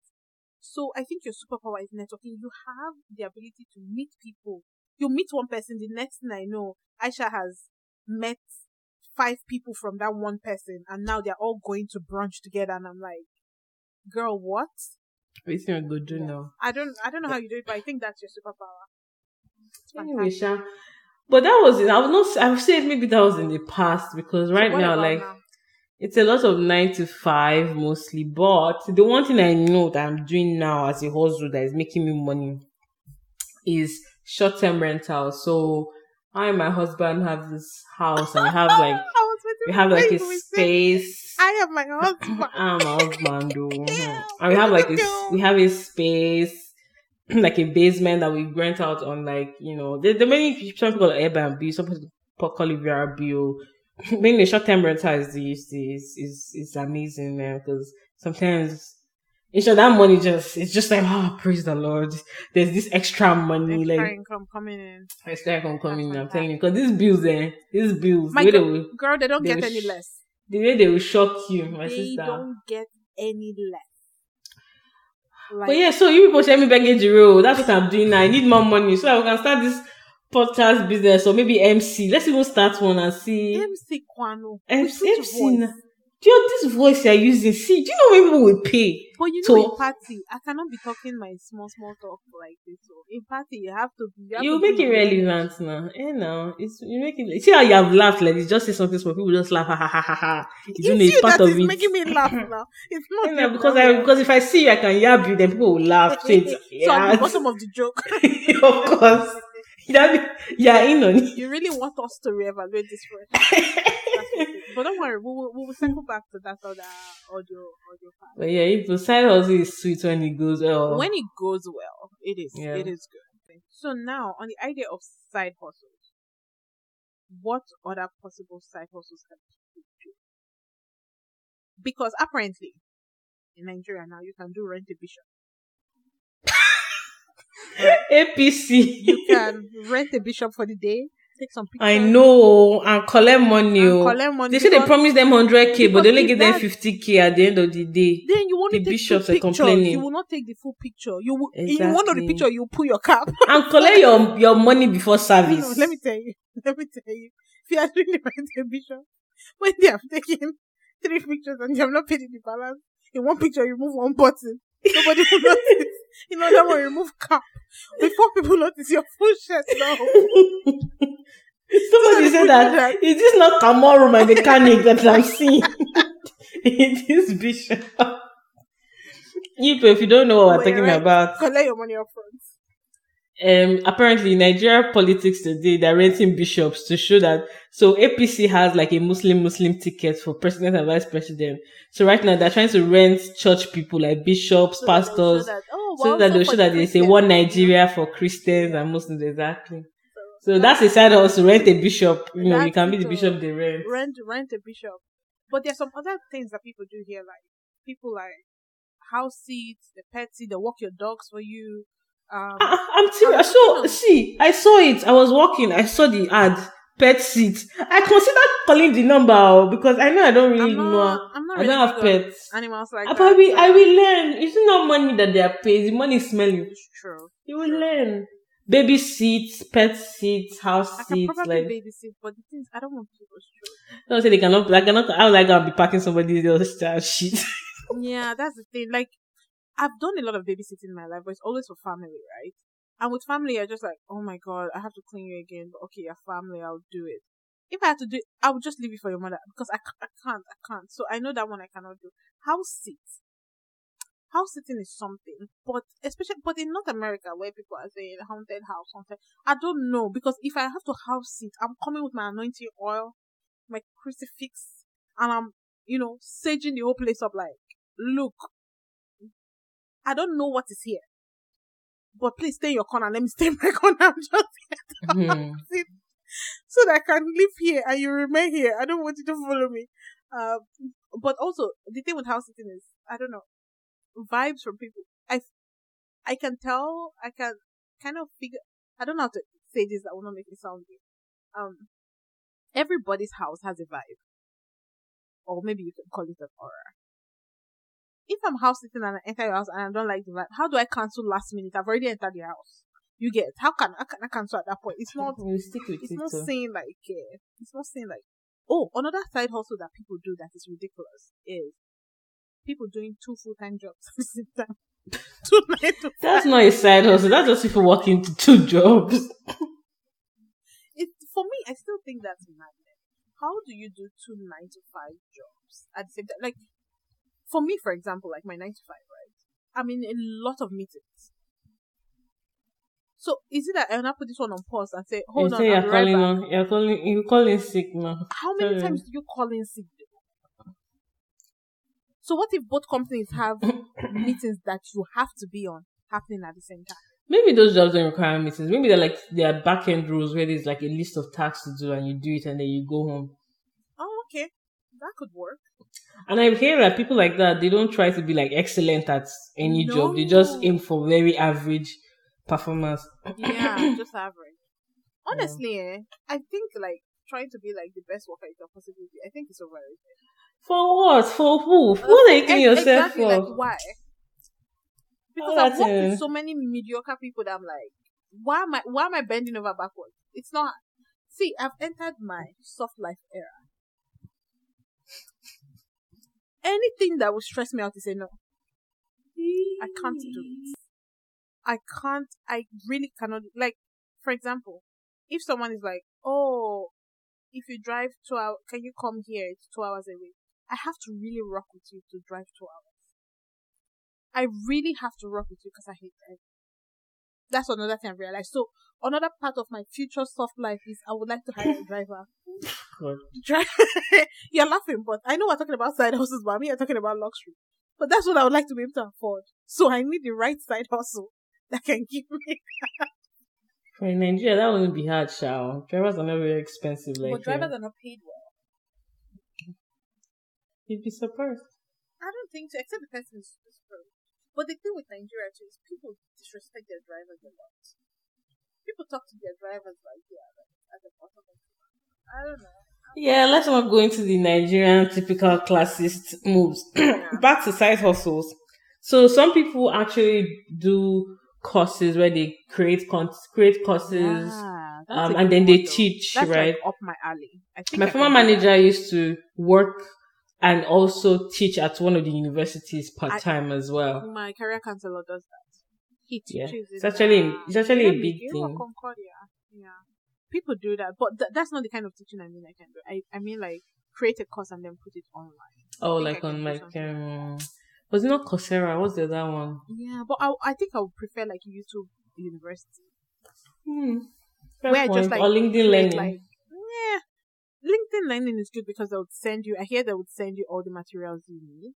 So I think your superpower is networking. You have the ability to meet people. You meet one person, the next thing I know, Aisha has met five people from that one person, and now they're all going to brunch together. And I'm like, girl, what? What you gonna do now? I don't, I don't know how you do it, but I think that's your superpower. Anyway. Sha. But that was it. I would not. I would say maybe that was in the past because right What now, like now? it's a lot of nine to five mostly. But the one thing I know that I'm doing now as a hustle that is making me money is short term rental. So I and my husband have this house and we have like I was waiting we have like a space. I have my husband. I'm my husband. Yeah, and we have like a, look at s- you. we have a space, like a basement that we rent out on, like you know, there, there many people- some people call it Airbnb, some people call it VRBO. Oh. Mainly short term rental is the is is is, is amazing, man. Because sometimes. In short, that money just it's just like oh praise the Lord. There's this extra money, Extra like income coming in. extra income coming. That's I'm telling you, because these bills, eh, these bills, My the they girl, will, girl, they don't they get any sh- less. the way they will shock you, my they sister. don't get any less. Like, But yeah, so you people send me baggage road. That's what I'm doing now. I need more money so I can start this podcast business or maybe MC. Let's even start one and see. MC Kwano. M- with sweet MC na- Do you know this voice you're using? See, do you know when people will pay? But you know, So- in party, I cannot be talking my small, small talk like this. So in party, you have to be. You, have You to make be it relevant now. Eh, now it's you make it. See how you have laughed like this. Just say something small. People just laugh. Ha ha ha ha ha. It's You know, you it's part that of is it. making me laugh now. It's not Eh, nah, your because I because if I see you, I can yab you. Then people will laugh. So it's, so I'm yeah, the bottom of the joke. of course. That be- yeah, in on it. you really want us to reevaluate this first. That's what it is. but don't worry, we will, we will circle back to that other audio audio part. But yeah, if the side hustle is sweet when it goes well. When it goes well, it is Yeah. it is good. So now on the idea of side hustles, what other possible side hustles can you do? Because apparently in Nigeria now you can do rent a bishop. APC. You can rent a bishop for the day take some pictures. I know and collect money. And oh. collect money. They say they promise them hundred k, but they only give them fifty k at the end of the day. Then you want the take bishops are pictures. complaining. You will not take the full picture. You will, in one of the Exactly. picture you pull your cap. And collect your your money before service. no, let me tell you. Let me tell you. If you are doing the right bishop, when they have taken three pictures and you have not paid the balance, in one picture you remove one button. Nobody will notice. In another one, you remove cap. Before people notice your full shirt now. Somebody said that is this not Kamaru, my mechanic that I'm seeing? it is Bishop. If if you don't know what we're talking right. about, Collect your money up front. Um, apparently Nigeria politics today they're renting bishops to show that. So APC has like a Muslim Muslim ticket for president and vice president. So right now they're trying to rent church people like bishops, So pastors, that, oh, so that they'll show that they say one. Nigeria for Christians and Muslims exactly. So that's a side also rent a bishop. You know, you can be the bishop they rent. rent rent a bishop. But there's some other things that people do here, like people like house seats, the pet seat, they walk your dogs for you. Um, I, I'm serious. I'm So see, I saw it. I was walking. I saw the ad. Pet seat. I considered calling the number oh, because I know I don't really I'm know. I'm not I really don't have pets. animals like I that. probably so I will learn. It's not money that they are paid. The money is smelling. It's true. You will learn. Baby seats, pet seats, house I seats. Like babysit, but the things I don't want people to don't say they cannot. I cannot. How like I'll be packing somebody else's child shit. Yeah, that's the thing. Like, I've done a lot of babysitting in my life, but it's always for family, right? And with family, you're just like, oh my god, I have to clean you again. But okay, your family, I'll do it. If I had to do it, I would just leave it for your mother because I, I can't, I can't. So I know that one I cannot do. House sit. House sitting is something, but especially, but in North America where people are saying haunted house, haunted, I don't know because if I have to house sit, I'm coming with my anointing oil, my crucifix, and I'm, you know, saging the whole place up like, look, I don't know what is here. But please stay in your corner. Let me stay in my corner. I'm just Hmm. so that I can live here and you remain here. I don't want you to follow me. Um, but also the thing with house sitting is I don't know vibes from people. I I can tell. I can kind of figure. I don't know how to say this. That will not make it sound weird. Um, everybody's house has a vibe, or maybe you can call it an aura. If I'm house sitting and I enter your house and I don't like the vibe, how do I cancel last minute? I've already entered your house. You get how can how can I cancel at that point? It's not You stick with it's it. not too. saying like uh, it's not saying like oh another side hustle that people do that is ridiculous is people doing two full time jobs at the same time. two nine to That's not a side hustle. That's just people working two jobs. it for me I still think that's madness. How do you do two nine to five jobs at the same time? Like for me, for example, like my nine to five, right? I'm in a lot of meetings. So is it that I now put this one on pause and say, hold you on, say I'll you're right calling on, you're calling, you calling sick now. How many Sorry. times do you call in sick? So what if both companies have meetings that you have to be on happening at the same time? Maybe those jobs don't require meetings. Maybe they're like there are back end rules where there's like a list of tasks to do and you do it and then you go home. Oh, okay, that could work. And I hear that people like that they don't try to be like excellent at any job. They just aim for very average performance. Yeah, just average. Honestly, eh, I think like trying to be like the best worker you can possibly be. I think it's overrated. For what? For who? What are you killing Ex- yourself exactly, for? Like why? Because Oh, I've worked a- with so many mediocre people that I'm like, why am I why am I bending over backwards? It's not. See, I've entered my soft life era. Anything that will stress me out is a no. I can't do it. I can't. I really cannot. Like, for example, if someone is like, "Oh, if you drive two hours, can you come here? It's two hours away." I have to really rock with you to drive two hours. I really have to rock with you because I hate driving. That's another thing I realized. So another part of my future soft life is I would like to hire a driver. You're laughing, but I know we're talking about side hustles, but I mean you're talking about luxury. But that's what I would like to be able to afford. So I need the right side hustle that can give me. For in Nigeria, that wouldn't be hard, Shao. Drivers are not very expensive like but drivers here. are not paid well. You'd be surprised. I don't think so, except the person is broke. But the thing with Nigeria too is people disrespect their drivers a lot. People talk to their drivers like they are like at the bottom of the I don't know. Yeah, let's not go into the Nigerian typical classist moves. Back to side hustles. So some people actually do courses where they create con- create courses, Yeah, um, and then they teach, That's right? like up my alley. I think My I former manager used to work and also teach at one of the universities part time as well. My career counselor does that. He Yeah. teaches. It's actually- uh, it's actually a big thing. Concordia. Yeah, people do that, but th- that's not the kind of teaching I mean. I can do. I I mean like create a course and then put it online. Oh, like on do like um, was it not Coursera? What's the other one? Yeah, but I I think I would prefer like YouTube University Hmm. Fair where I point. just like or LinkedIn Learning. Like, yeah, LinkedIn Learning is good because they would send you. I hear they would send you all the materials you need,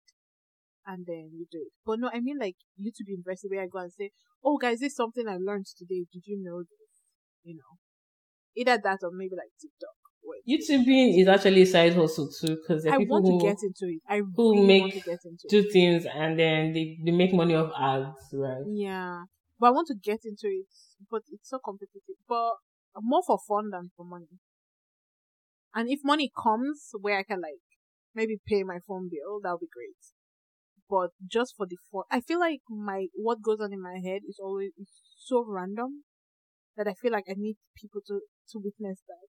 and then you do it. But no, I mean like YouTube University where I go and say, "Oh, guys, this is something I learned today. Did you know this?" You know, either that or maybe like TikTok. YouTubing is actually a side hustle too, because there are I people want who to get into it. I who really make want to get into it. things and then they, they make money off ads, right? Yeah, but I want to get into it, but it's so competitive. But more for fun than for money. And if money comes where I can like maybe pay my phone bill, that would be great. But just for the fun, I feel like my what goes on in my head is always so random that I feel like I need people to to witness that.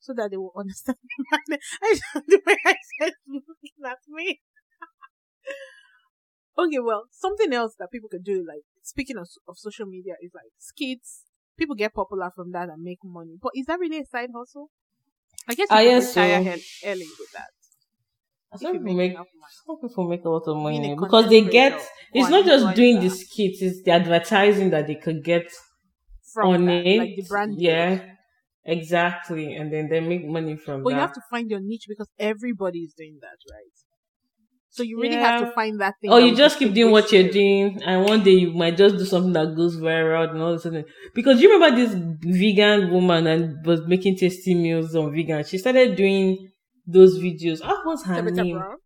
So that they will understand. I the way I said looking at me. Okay, well, something else that people can do, like speaking of, of social media, is like skits. People get popular from that and make money. But is that really a side hustle? I guess you could yes, retire so- early with that. if Some people make make enough money. some people make a lot of money because they get it's not just doing the skits, it's the advertising that they could get From on that, it. like the brand. yeah, exactly, and then they make money from But that. you have to find your niche because everybody is doing that, right? So you really have to find that thing. or you just keep doing what you're you. doing, and one day you might just do something that goes viral and all of a sudden. Because you remember this vegan woman and was making tasty meals on vegan. She started doing those videos. What was her Tabitha name? Brown?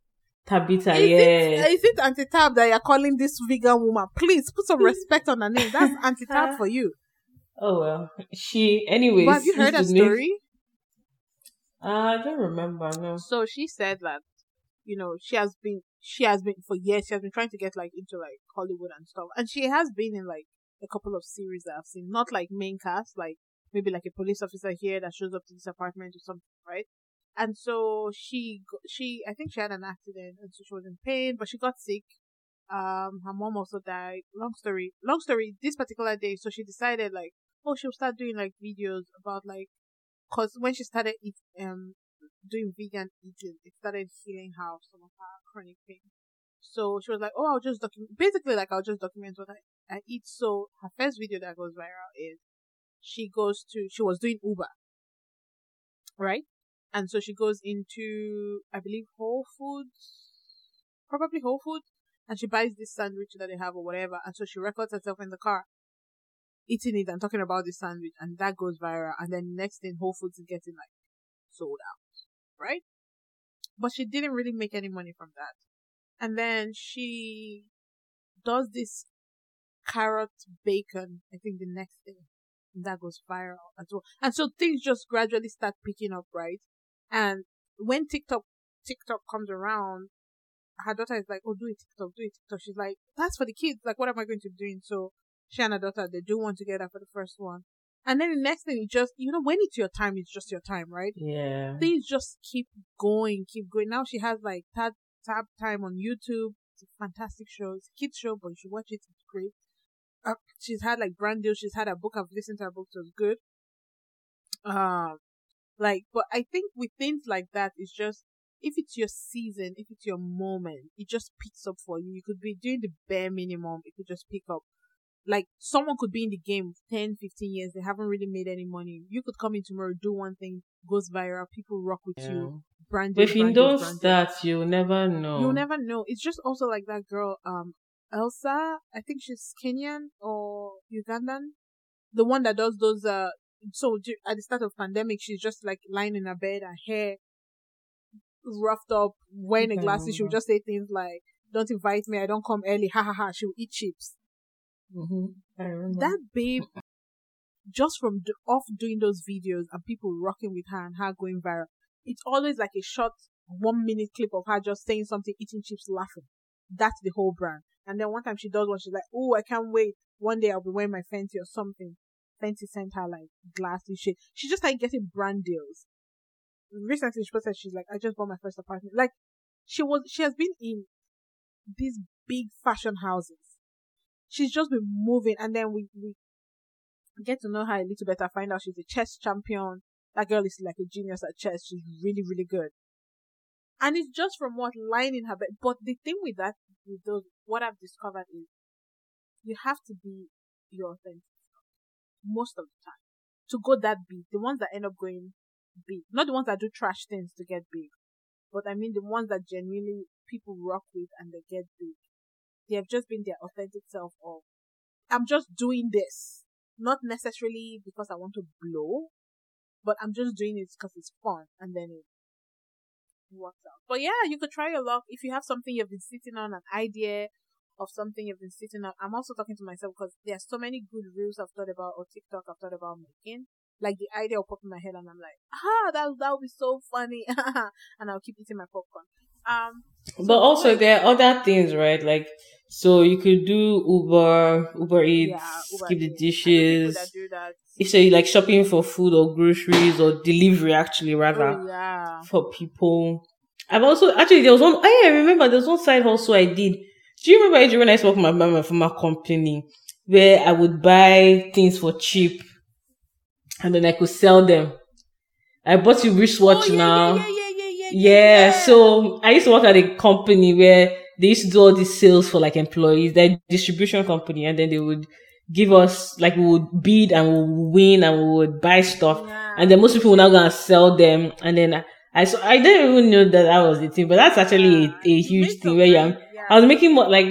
Tabitha. Is yeah. it, is it Auntie Tab that you're calling this vegan woman? Please put some respect on her name. That's Auntie Tab for you. Oh well. She. Anyways. But have you heard her story? Uh, I don't remember. No. So she said that, you know, she has been, she has been for years, she has been trying to get like into like Hollywood and stuff. And she has been in like a couple of series that I've seen, not like main cast, like maybe like a police officer here that shows up to this apartment or something, right? And so she, she, I think she had an accident and so she was in pain, but she got sick. Um, her mom also died. Long story, long story, this particular day, so she decided like, oh, she'll start doing like videos about like, cause when she started eat, um, doing vegan eating, it started healing her some of her chronic pain. So she was like, "Oh, I'll just document." Basically, like I'll just document what I, I eat. So her first video that goes viral is she goes to she was doing Uber, right? And so she goes into I believe Whole Foods, probably Whole Foods, and she buys this sandwich that they have or whatever. And so she records herself in the car eating it and talking about the sandwich, and that goes viral. And then next thing, Whole Foods is getting like sold out, right? But she didn't really make any money from that. And then she does this carrot bacon, I think the next day. And that goes viral as well. And so things just gradually start picking up, right? And when TikTok TikTok comes around, her daughter is like, Oh, do a TikTok, do a TikTok. She's like, That's for the kids. Like, what am I going to be doing? So she and her daughter, they do one together for the first one. And then the next thing, you just, you know, when it's your time, it's just your time, right? Yeah. things just keep going, keep going. Now she has like tab tab time on YouTube. It's a fantastic show. It's a kids show, but you should watch it. It's great. Uh, she's had like brand deals. She's had a book. I've listened to her book. So it's good. Um, like, but I think with things like that, it's just if it's your season, if it's your moment, it just picks up for you. You could be doing the bare minimum. It could just pick up. Like someone could be in the game 10, 15 years. They haven't really made any money. You could come in tomorrow, do one thing, goes viral. People rock with Yeah. you. Brand But if you don't start, you'll never know. You'll never know. It's just also like that girl, um, Elsa. I think she's Kenyan or Ugandan. The one that does those, uh, so at the start of pandemic, she's just like lying in her bed, her hair roughed up, wearing a glasses. She would remember. just say things like, don't invite me, I don't come early, ha ha ha. She'll eat chips. hmm I. That babe, just from off doing those videos and people rocking with her and her going viral, it's always like a short one minute clip of her just saying something, eating chips, laughing. That's the whole brand. And then one time she does one, she's like, "Oh, I can't wait. One day I'll be wearing my fancy or something." Fenty sent her like glassy shit. She just like getting brand deals. Recently, she posted, she's like, "I just bought my first apartment." Like, she was, she has been in these big fashion houses. She's just been moving, and then we we get to know her a little better. Find out she's a chess champion. That girl is like a genius at chess. She's really really good. And it's just from what lying in her bed. But the thing with that, with those, what I've discovered is, you have to be your authentic most of the time to go that big. The ones that end up going big, not the ones that do trash things to get big, but I mean the ones that genuinely people rock with and they get big. They have just been their authentic self of, I'm just doing this, not necessarily because I want to blow, but I'm just doing it because it's fun, and then it works out. But yeah, you could try your luck if you have something you've been sitting on, an idea of something you've been sitting on. I'm also talking to myself because there's so many good reels I've thought about or TikTok I've thought about making. Like the idea will pop in my head and I'm like, ah, that that would be so funny, and I'll keep eating my popcorn. Um, But also there are other things, right? Like so you could do Uber, Uber Eats, yeah, Uber skip the Eats. I know people dishes. that that. If so, you like shopping for food or groceries or delivery, actually rather Oh, yeah. for people. I've also actually there was one. Oh I remember there was one side also I did. Do you remember when I spoke with my mama from my company where I would buy things for cheap and then I could sell them. I bought you wristwatch oh, yeah, now. Yeah, yeah, yeah, yeah, Yeah, so I used to work at a company where they used to do all these sales for like employees, their distribution company, and then they would give us like we would bid and we would win and we would buy stuff, Yeah. and then most people would now go and sell them, and then I, I so I didn't even know that that was the thing, but that's actually a, a huge thing where you money, are. Yeah. I was making more like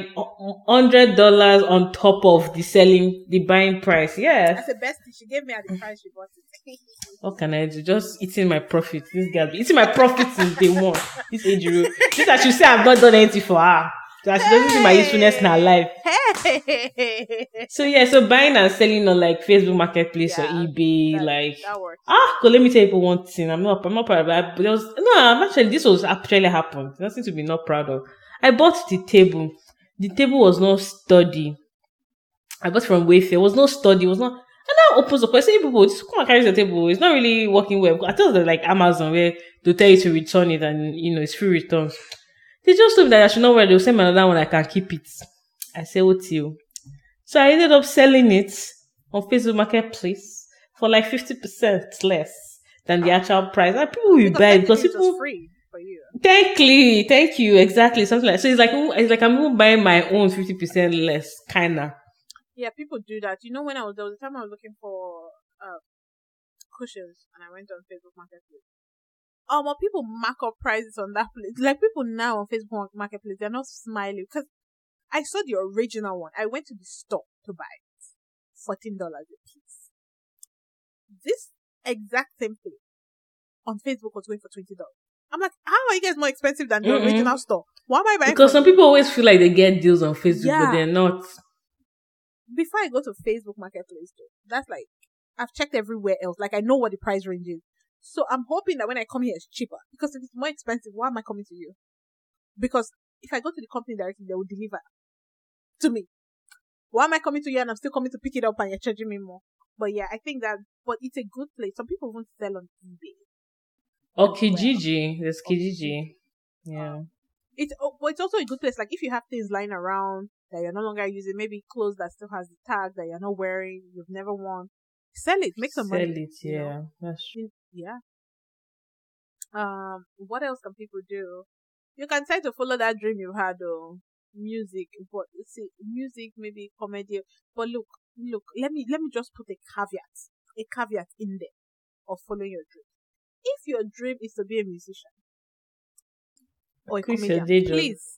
hundred dollars on top of the selling, the buying price. Yes. That's the best thing. She gave me at the price she bought it. What can I do? Just eating my profit. This girl eating my profit since day one. This age group. Just that you say I've not done anything for her. That she doesn't see my usefulness in her life. Hey, So yeah, so buying and selling on like Facebook Marketplace or eBay, that, like that works. ah, let me tell you one thing. I'm not, I'm not proud of that. But there was no, I'm actually this was actually happened. Nothing to be not proud of. I bought the table. The table was not sturdy. I bought from Wayfair. It was not sturdy. It was not. And now opens up. I say people, just come and carry the table. It's not really working well. I thought that like Amazon where they tell you to return it and you know it's free returns. They just told me that I should not wear. They'll send me another one. I can keep it. I say, what you? So I ended up selling it on Facebook Marketplace for like fifty percent less than the actual price. And people will buy it because technically it was people. free for. Thank you, exactly something like. So it's like mm, it's like I'm even buying my own fifty percent less, kinda. Yeah, people do that. You know, when I was there was a time I was looking for uh cushions and I went on Facebook Marketplace. Oh, but people mark up prices on that place. Like people now on Facebook Marketplace, they're not smiling because I saw the original one. I went to the store to buy it, fourteen dollars a piece. This exact same thing on Facebook was going for twenty dollars. I'm like, how are you guys more expensive than the Mm-mm. original store? Why am I buying? Because some people always feel like they get deals on Facebook, Yeah. but they're not. before I go to Facebook Marketplace, though, that's like I've checked everywhere else. Like I know what the price range is, so I'm hoping that when I come here, it's cheaper. Because if it's more expensive, why am I coming to you? Because if I go to the company directly, they will deliver to me. Why am I coming to you and I'm still coming to pick it up and you're charging me more? But yeah, I think that, but it's a good place. Some people won't sell on eBay. Or Kijiji, there's Kijiji. Yeah. It's, oh, but it's also a good place. Like if you have things lying around that you're no longer using, maybe clothes that still has the tag that you're not wearing, you've never worn, sell it, make some Sell money. Sell it, you know? yeah. That's true. Yeah. Um, what else can people do? You can try to follow that dream you had, though. Music, but see, music, maybe comedy. But look, look, let me let me just put a caveat, a caveat in there of following your dream. If your dream is to be a musician or a comedian, please,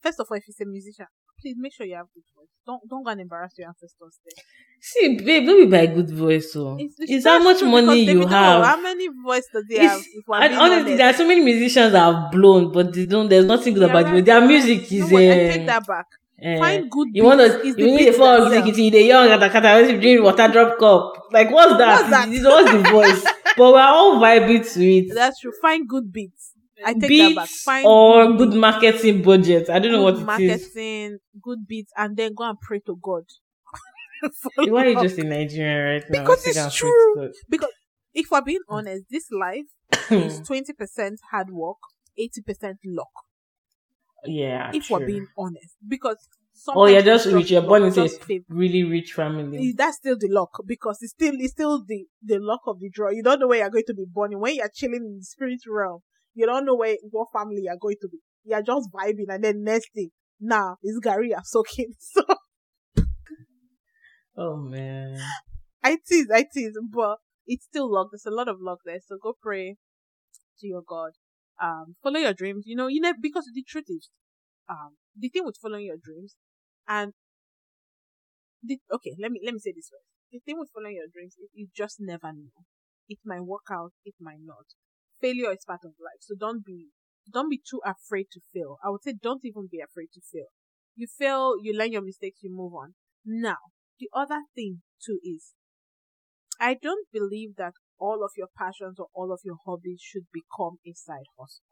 first of all, if it's a musician, please make sure you have good voice. Don't don't go and embarrass your ancestors there. See, babe, don't be by good voice, so It's, it's, not how much money you have. How many voice does he It's- have? And honestly, honest? there are so many musicians that have blown, but they don't. There's nothing good about right, it. Their music is. No, but I take that back. Eh, Find good You want to? You the need a that sell. kitty. The young kata kata when you drink water drop cup. Like what's that? What's that? What's the voice? but we're all vibing to it. That's true. Find good beats. I take beats that back. Find or good beats. marketing budget. I don't know good what it is. marketing, good beats, and then go and pray to God. Why are you just in Nigeria right now? Because it's true. Because if we're being honest, this life is twenty percent hard work, eighty percent luck. Yeah. if true. we're being honest, because Oh, you're just rich. You're born into a really rich family. That's still the luck because it's still it's still the the luck of the draw. You don't know where you're going to be born. When you're chilling in the spirit realm, you don't know where what family you're going to be. You're just vibing, and then next thing, now it's Gary you're soaking. So Oh man. I tease, I tease, but it's still luck. There's a lot of luck there. So go pray to your God. Um, follow your dreams. You know, you know, because the truth is, um, the thing with following your dreams and the, okay, let me, let me say this first. The thing with following your dreams is you just never know. It might work out, it might not. Failure is part of life. So don't be, don't be too afraid to fail. I would say don't even be afraid to fail. You fail, you learn your mistakes, you move on. Now, the other thing too is I don't believe that all of your passions or all of your hobbies should become a side hustle.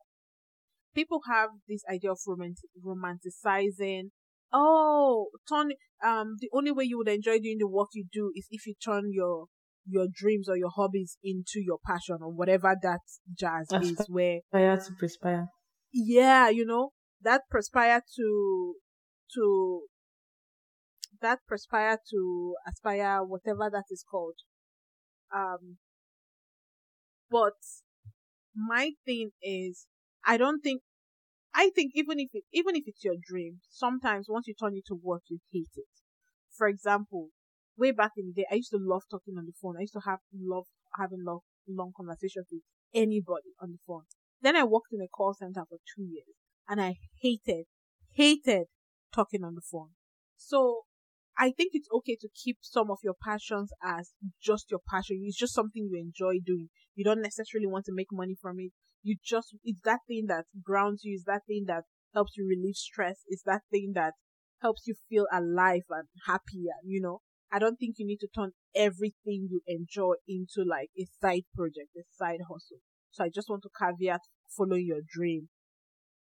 People have this idea of romantic, romanticizing. Oh, turn, um, the only way you would enjoy doing the work you do is if you turn your, your dreams or your hobbies into your passion or whatever that jazz That's is where Aspire to perspire. yeah, you know, that perspire to, to, that perspire to aspire, whatever that is called. Um, but my thing is, I don't think, I think even if it, even if it's your dream, sometimes once you turn it to work, you hate it. For example, way back in the day, I used to love talking on the phone. I used to have love having long, long conversations with anybody on the phone. Then I worked in a call center for two years and I hated, hated talking on the phone. So I think it's okay to keep some of your passions as just your passion. It's just something you enjoy doing. You don't necessarily want to make money from it. You just, it's that thing that grounds you. It's that thing that helps you relieve stress. It's that thing that helps you feel alive and happy and, you know, I don't think you need to turn everything you enjoy into like a side project, a side hustle. So I just want to caveat following your dream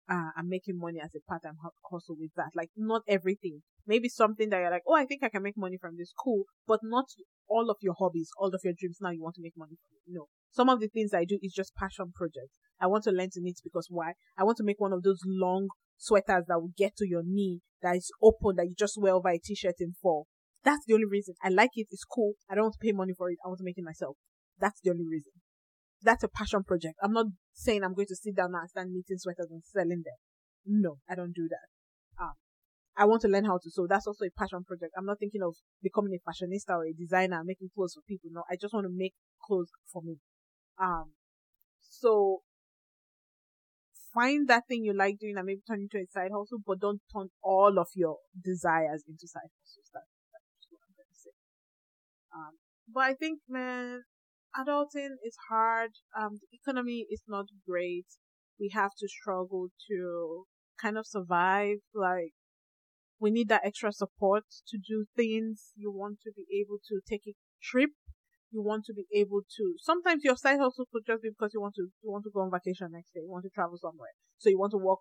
uh, and making money as a part-time hu- hustle with that. Like not everything. Maybe something that you're like, oh, I think I can make money from this. Cool, but not all of your hobbies, all of your dreams. Now you want to make money from it. No. Some of the things I do is just passion projects. I want to learn to knit because why? I want to make one of those long sweaters that will get to your knee, that is open, that you just wear over a t-shirt in fall. That's the only reason. I like it. It's cool. I don't want to pay money for it. I want to make it myself. That's the only reason. That's a passion project. I'm not saying I'm going to sit down and start knitting sweaters and selling them. No, I don't do that. Um, I want to learn how to sew. That's also a passion project. I'm not thinking of becoming a fashionista or a designer making clothes for people. No, I just want to make clothes for me. Um, so find that thing you like doing and maybe turn into a side hustle, but don't turn all of your desires into side hustles. That, that's what I'm going to say. Um, but I think, man, adulting is hard. Um, the economy is not great. We have to struggle to kind of survive. Like, we need that extra support to do things. You want to be able to take a trip. You want to be able to, sometimes your side hustle could just be because you want to, you want to go on vacation next day. You want to travel somewhere. So you want to work,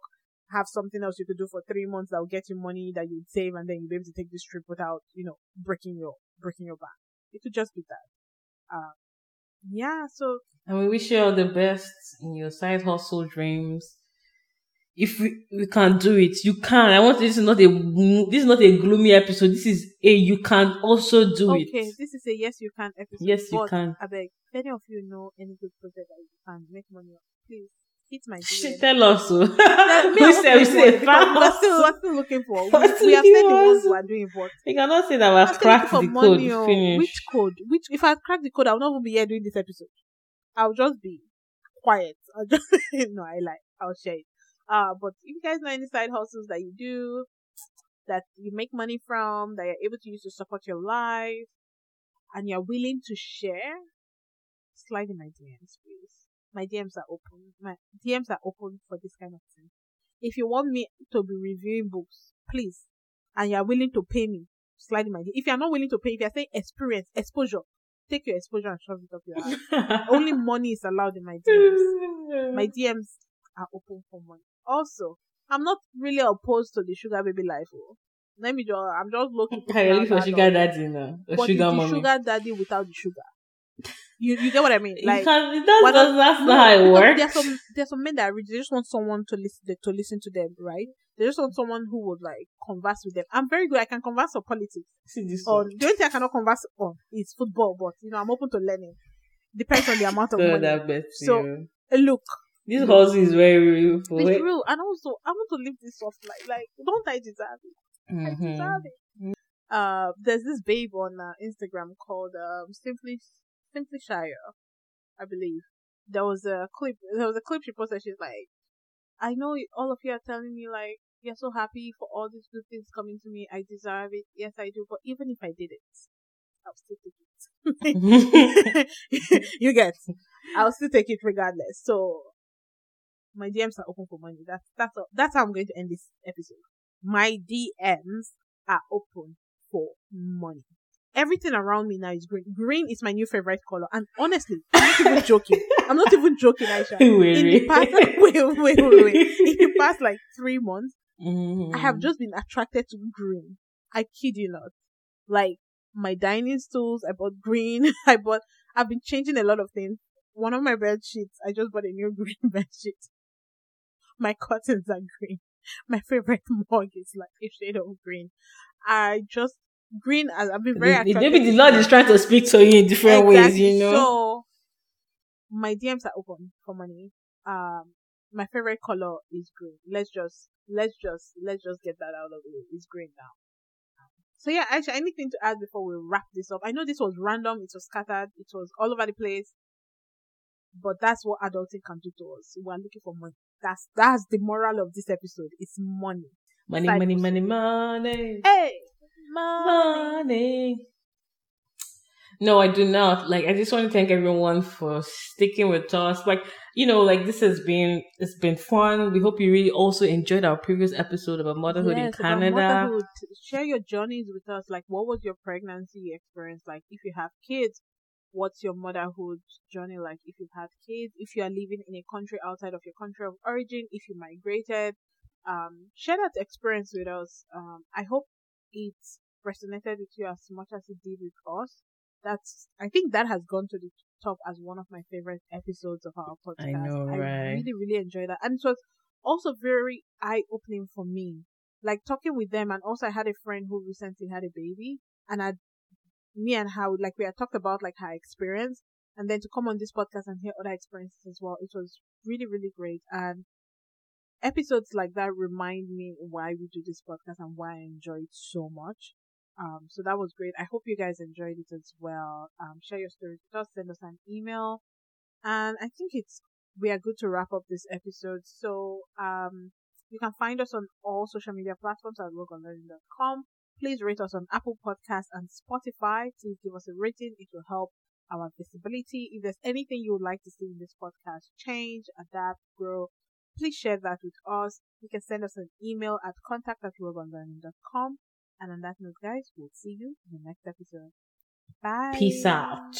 have something else you could do for three months that will get you money that you'd save and then you'll be able to take this trip without, you know, breaking your, breaking your back. It could just be that. Um, yeah, so And we wish you all the best in your side hustle dreams. If we, we can do it, you can. I want this is not a this is not a gloomy episode. This is a you can also do okay, it. this is a yes you can episode. Yes, you can. I beg, if any of you know any good project that you can make money on, please hit my DM. Tell us. oh. Tell- me, we I say we to say make money because we're still, we're still looking for. We, we have said the ones for- we're doing, but You cannot say that we've looking cracked the code. oh. Finish. Which code? Which if I crack the code, I'll not even be here doing this episode. I'll just be quiet. I'll just no, I lie. I'll share it. Uh, but if you guys know any side hustles that you do, that you make money from, that you're able to use to support your life, and you're willing to share, slide in my DMs, please. My DMs are open. My DMs are open for this kind of thing. If you want me to be reviewing books, please and you're willing to pay me, slide in my DM. If you're not willing to pay, if you're saying experience, exposure, take your exposure and shove it up your ass. Only money is allowed in my DMs. My DMs are open for money. Also, I'm not really opposed to the sugar baby life. Oh. Let me just, I'm just looking I really for sugar daddy now. A but sugar it's the mommy. sugar daddy without the sugar. You you get what I mean? Like can't- it does- why that's no, not how it works. There's some there's some men that are rich, they just want someone to listen to listen to them, right? They just want someone who would like converse with them. I'm very good. I can converse on politics. See this On one. the only thing I cannot converse on is football, but you know I'm open to learning. Depends on the amount of God, money. I So. Uh, Look, This hustle is very real. For it's it. real, and also I want to live this soft life. Like, don't I deserve it? I Mhm. deserve it. Uh, there's this babe on uh, Instagram called um simply simply Shire, I believe. There was a clip. There was a clip she posted. She's like, "I know all of you are telling me like you're so happy for all these good things coming to me. I deserve it. Yes, I do. But even if I did it, I'll still take it. you get? I'll still take it regardless. So my DMs are open for money. That's that's all, that's how I'm going to end this episode. My DMs are open for money. Everything around me now is green. Green is my new favorite color, and honestly, I'm not even joking. I'm not even joking, Aisha. Wait, In the past, wait, wait, wait, wait. In the past, like three months, Mhm. I have just been attracted to green. I kid you not. Like my dining stools, I bought green. I bought. I've been changing a lot of things. One of my bed sheets, I just bought a new green bed sheet. My curtains are green. My favorite mug is like a shade of green. I just green. as I've been very The-. Maybe the Lord is trying to speak to you in different ways, you know. So my DMs are open for money. Um, my favorite color is green. Let's just let's just let's just get that out of the way. It's green now. So yeah, actually, anything to add before we wrap this up? I know this was random. It was scattered. It was all over the place. But that's what adulting can do to us. We're looking for money. That's that's the moral of this episode. It's money. money, Side money, hustle. money, money, Hey, money. No, I do not. Like, I just want to thank everyone for sticking with us. Like, you know, like this has been it's been fun. We hope you really also enjoyed our previous episode about motherhood in Yes, about Canada. motherhood. Share your journeys with us. Like, what was your pregnancy experience like? If you have kids, what's your motherhood journey like? If you've had kids, if you are living in a country outside of your country of origin, if you migrated, um, share that experience with us. Um, I hope it resonated with you as much as it did with us. That's, I think that has gone to the top as one of my favorite episodes of our podcast. I know, right? really, really enjoyed that. And it was also very eye opening for me. Like talking with them and also I had a friend who recently had a baby and I me and her like we had talked about like her experience and then to come on this podcast and hear other experiences as well. It was really, really great. And episodes like that remind me why we do this podcast and why I enjoy it so much. Um, so that was great. I hope you guys enjoyed it as well. Um, share your stories with us, send us an email. And I think it's, we are good to wrap up this episode. So, um, you can find us on all social media platforms at rogueunlearning.com. Please rate us on Apple Podcasts and Spotify. Please give us a rating. It will help our visibility. If there's anything you would like to see in this podcast change, adapt, grow, please share that with us. You can send us an email at contact at rogueunlearning.com. And on that note, guys, we'll see you in the next episode. Bye. Peace out.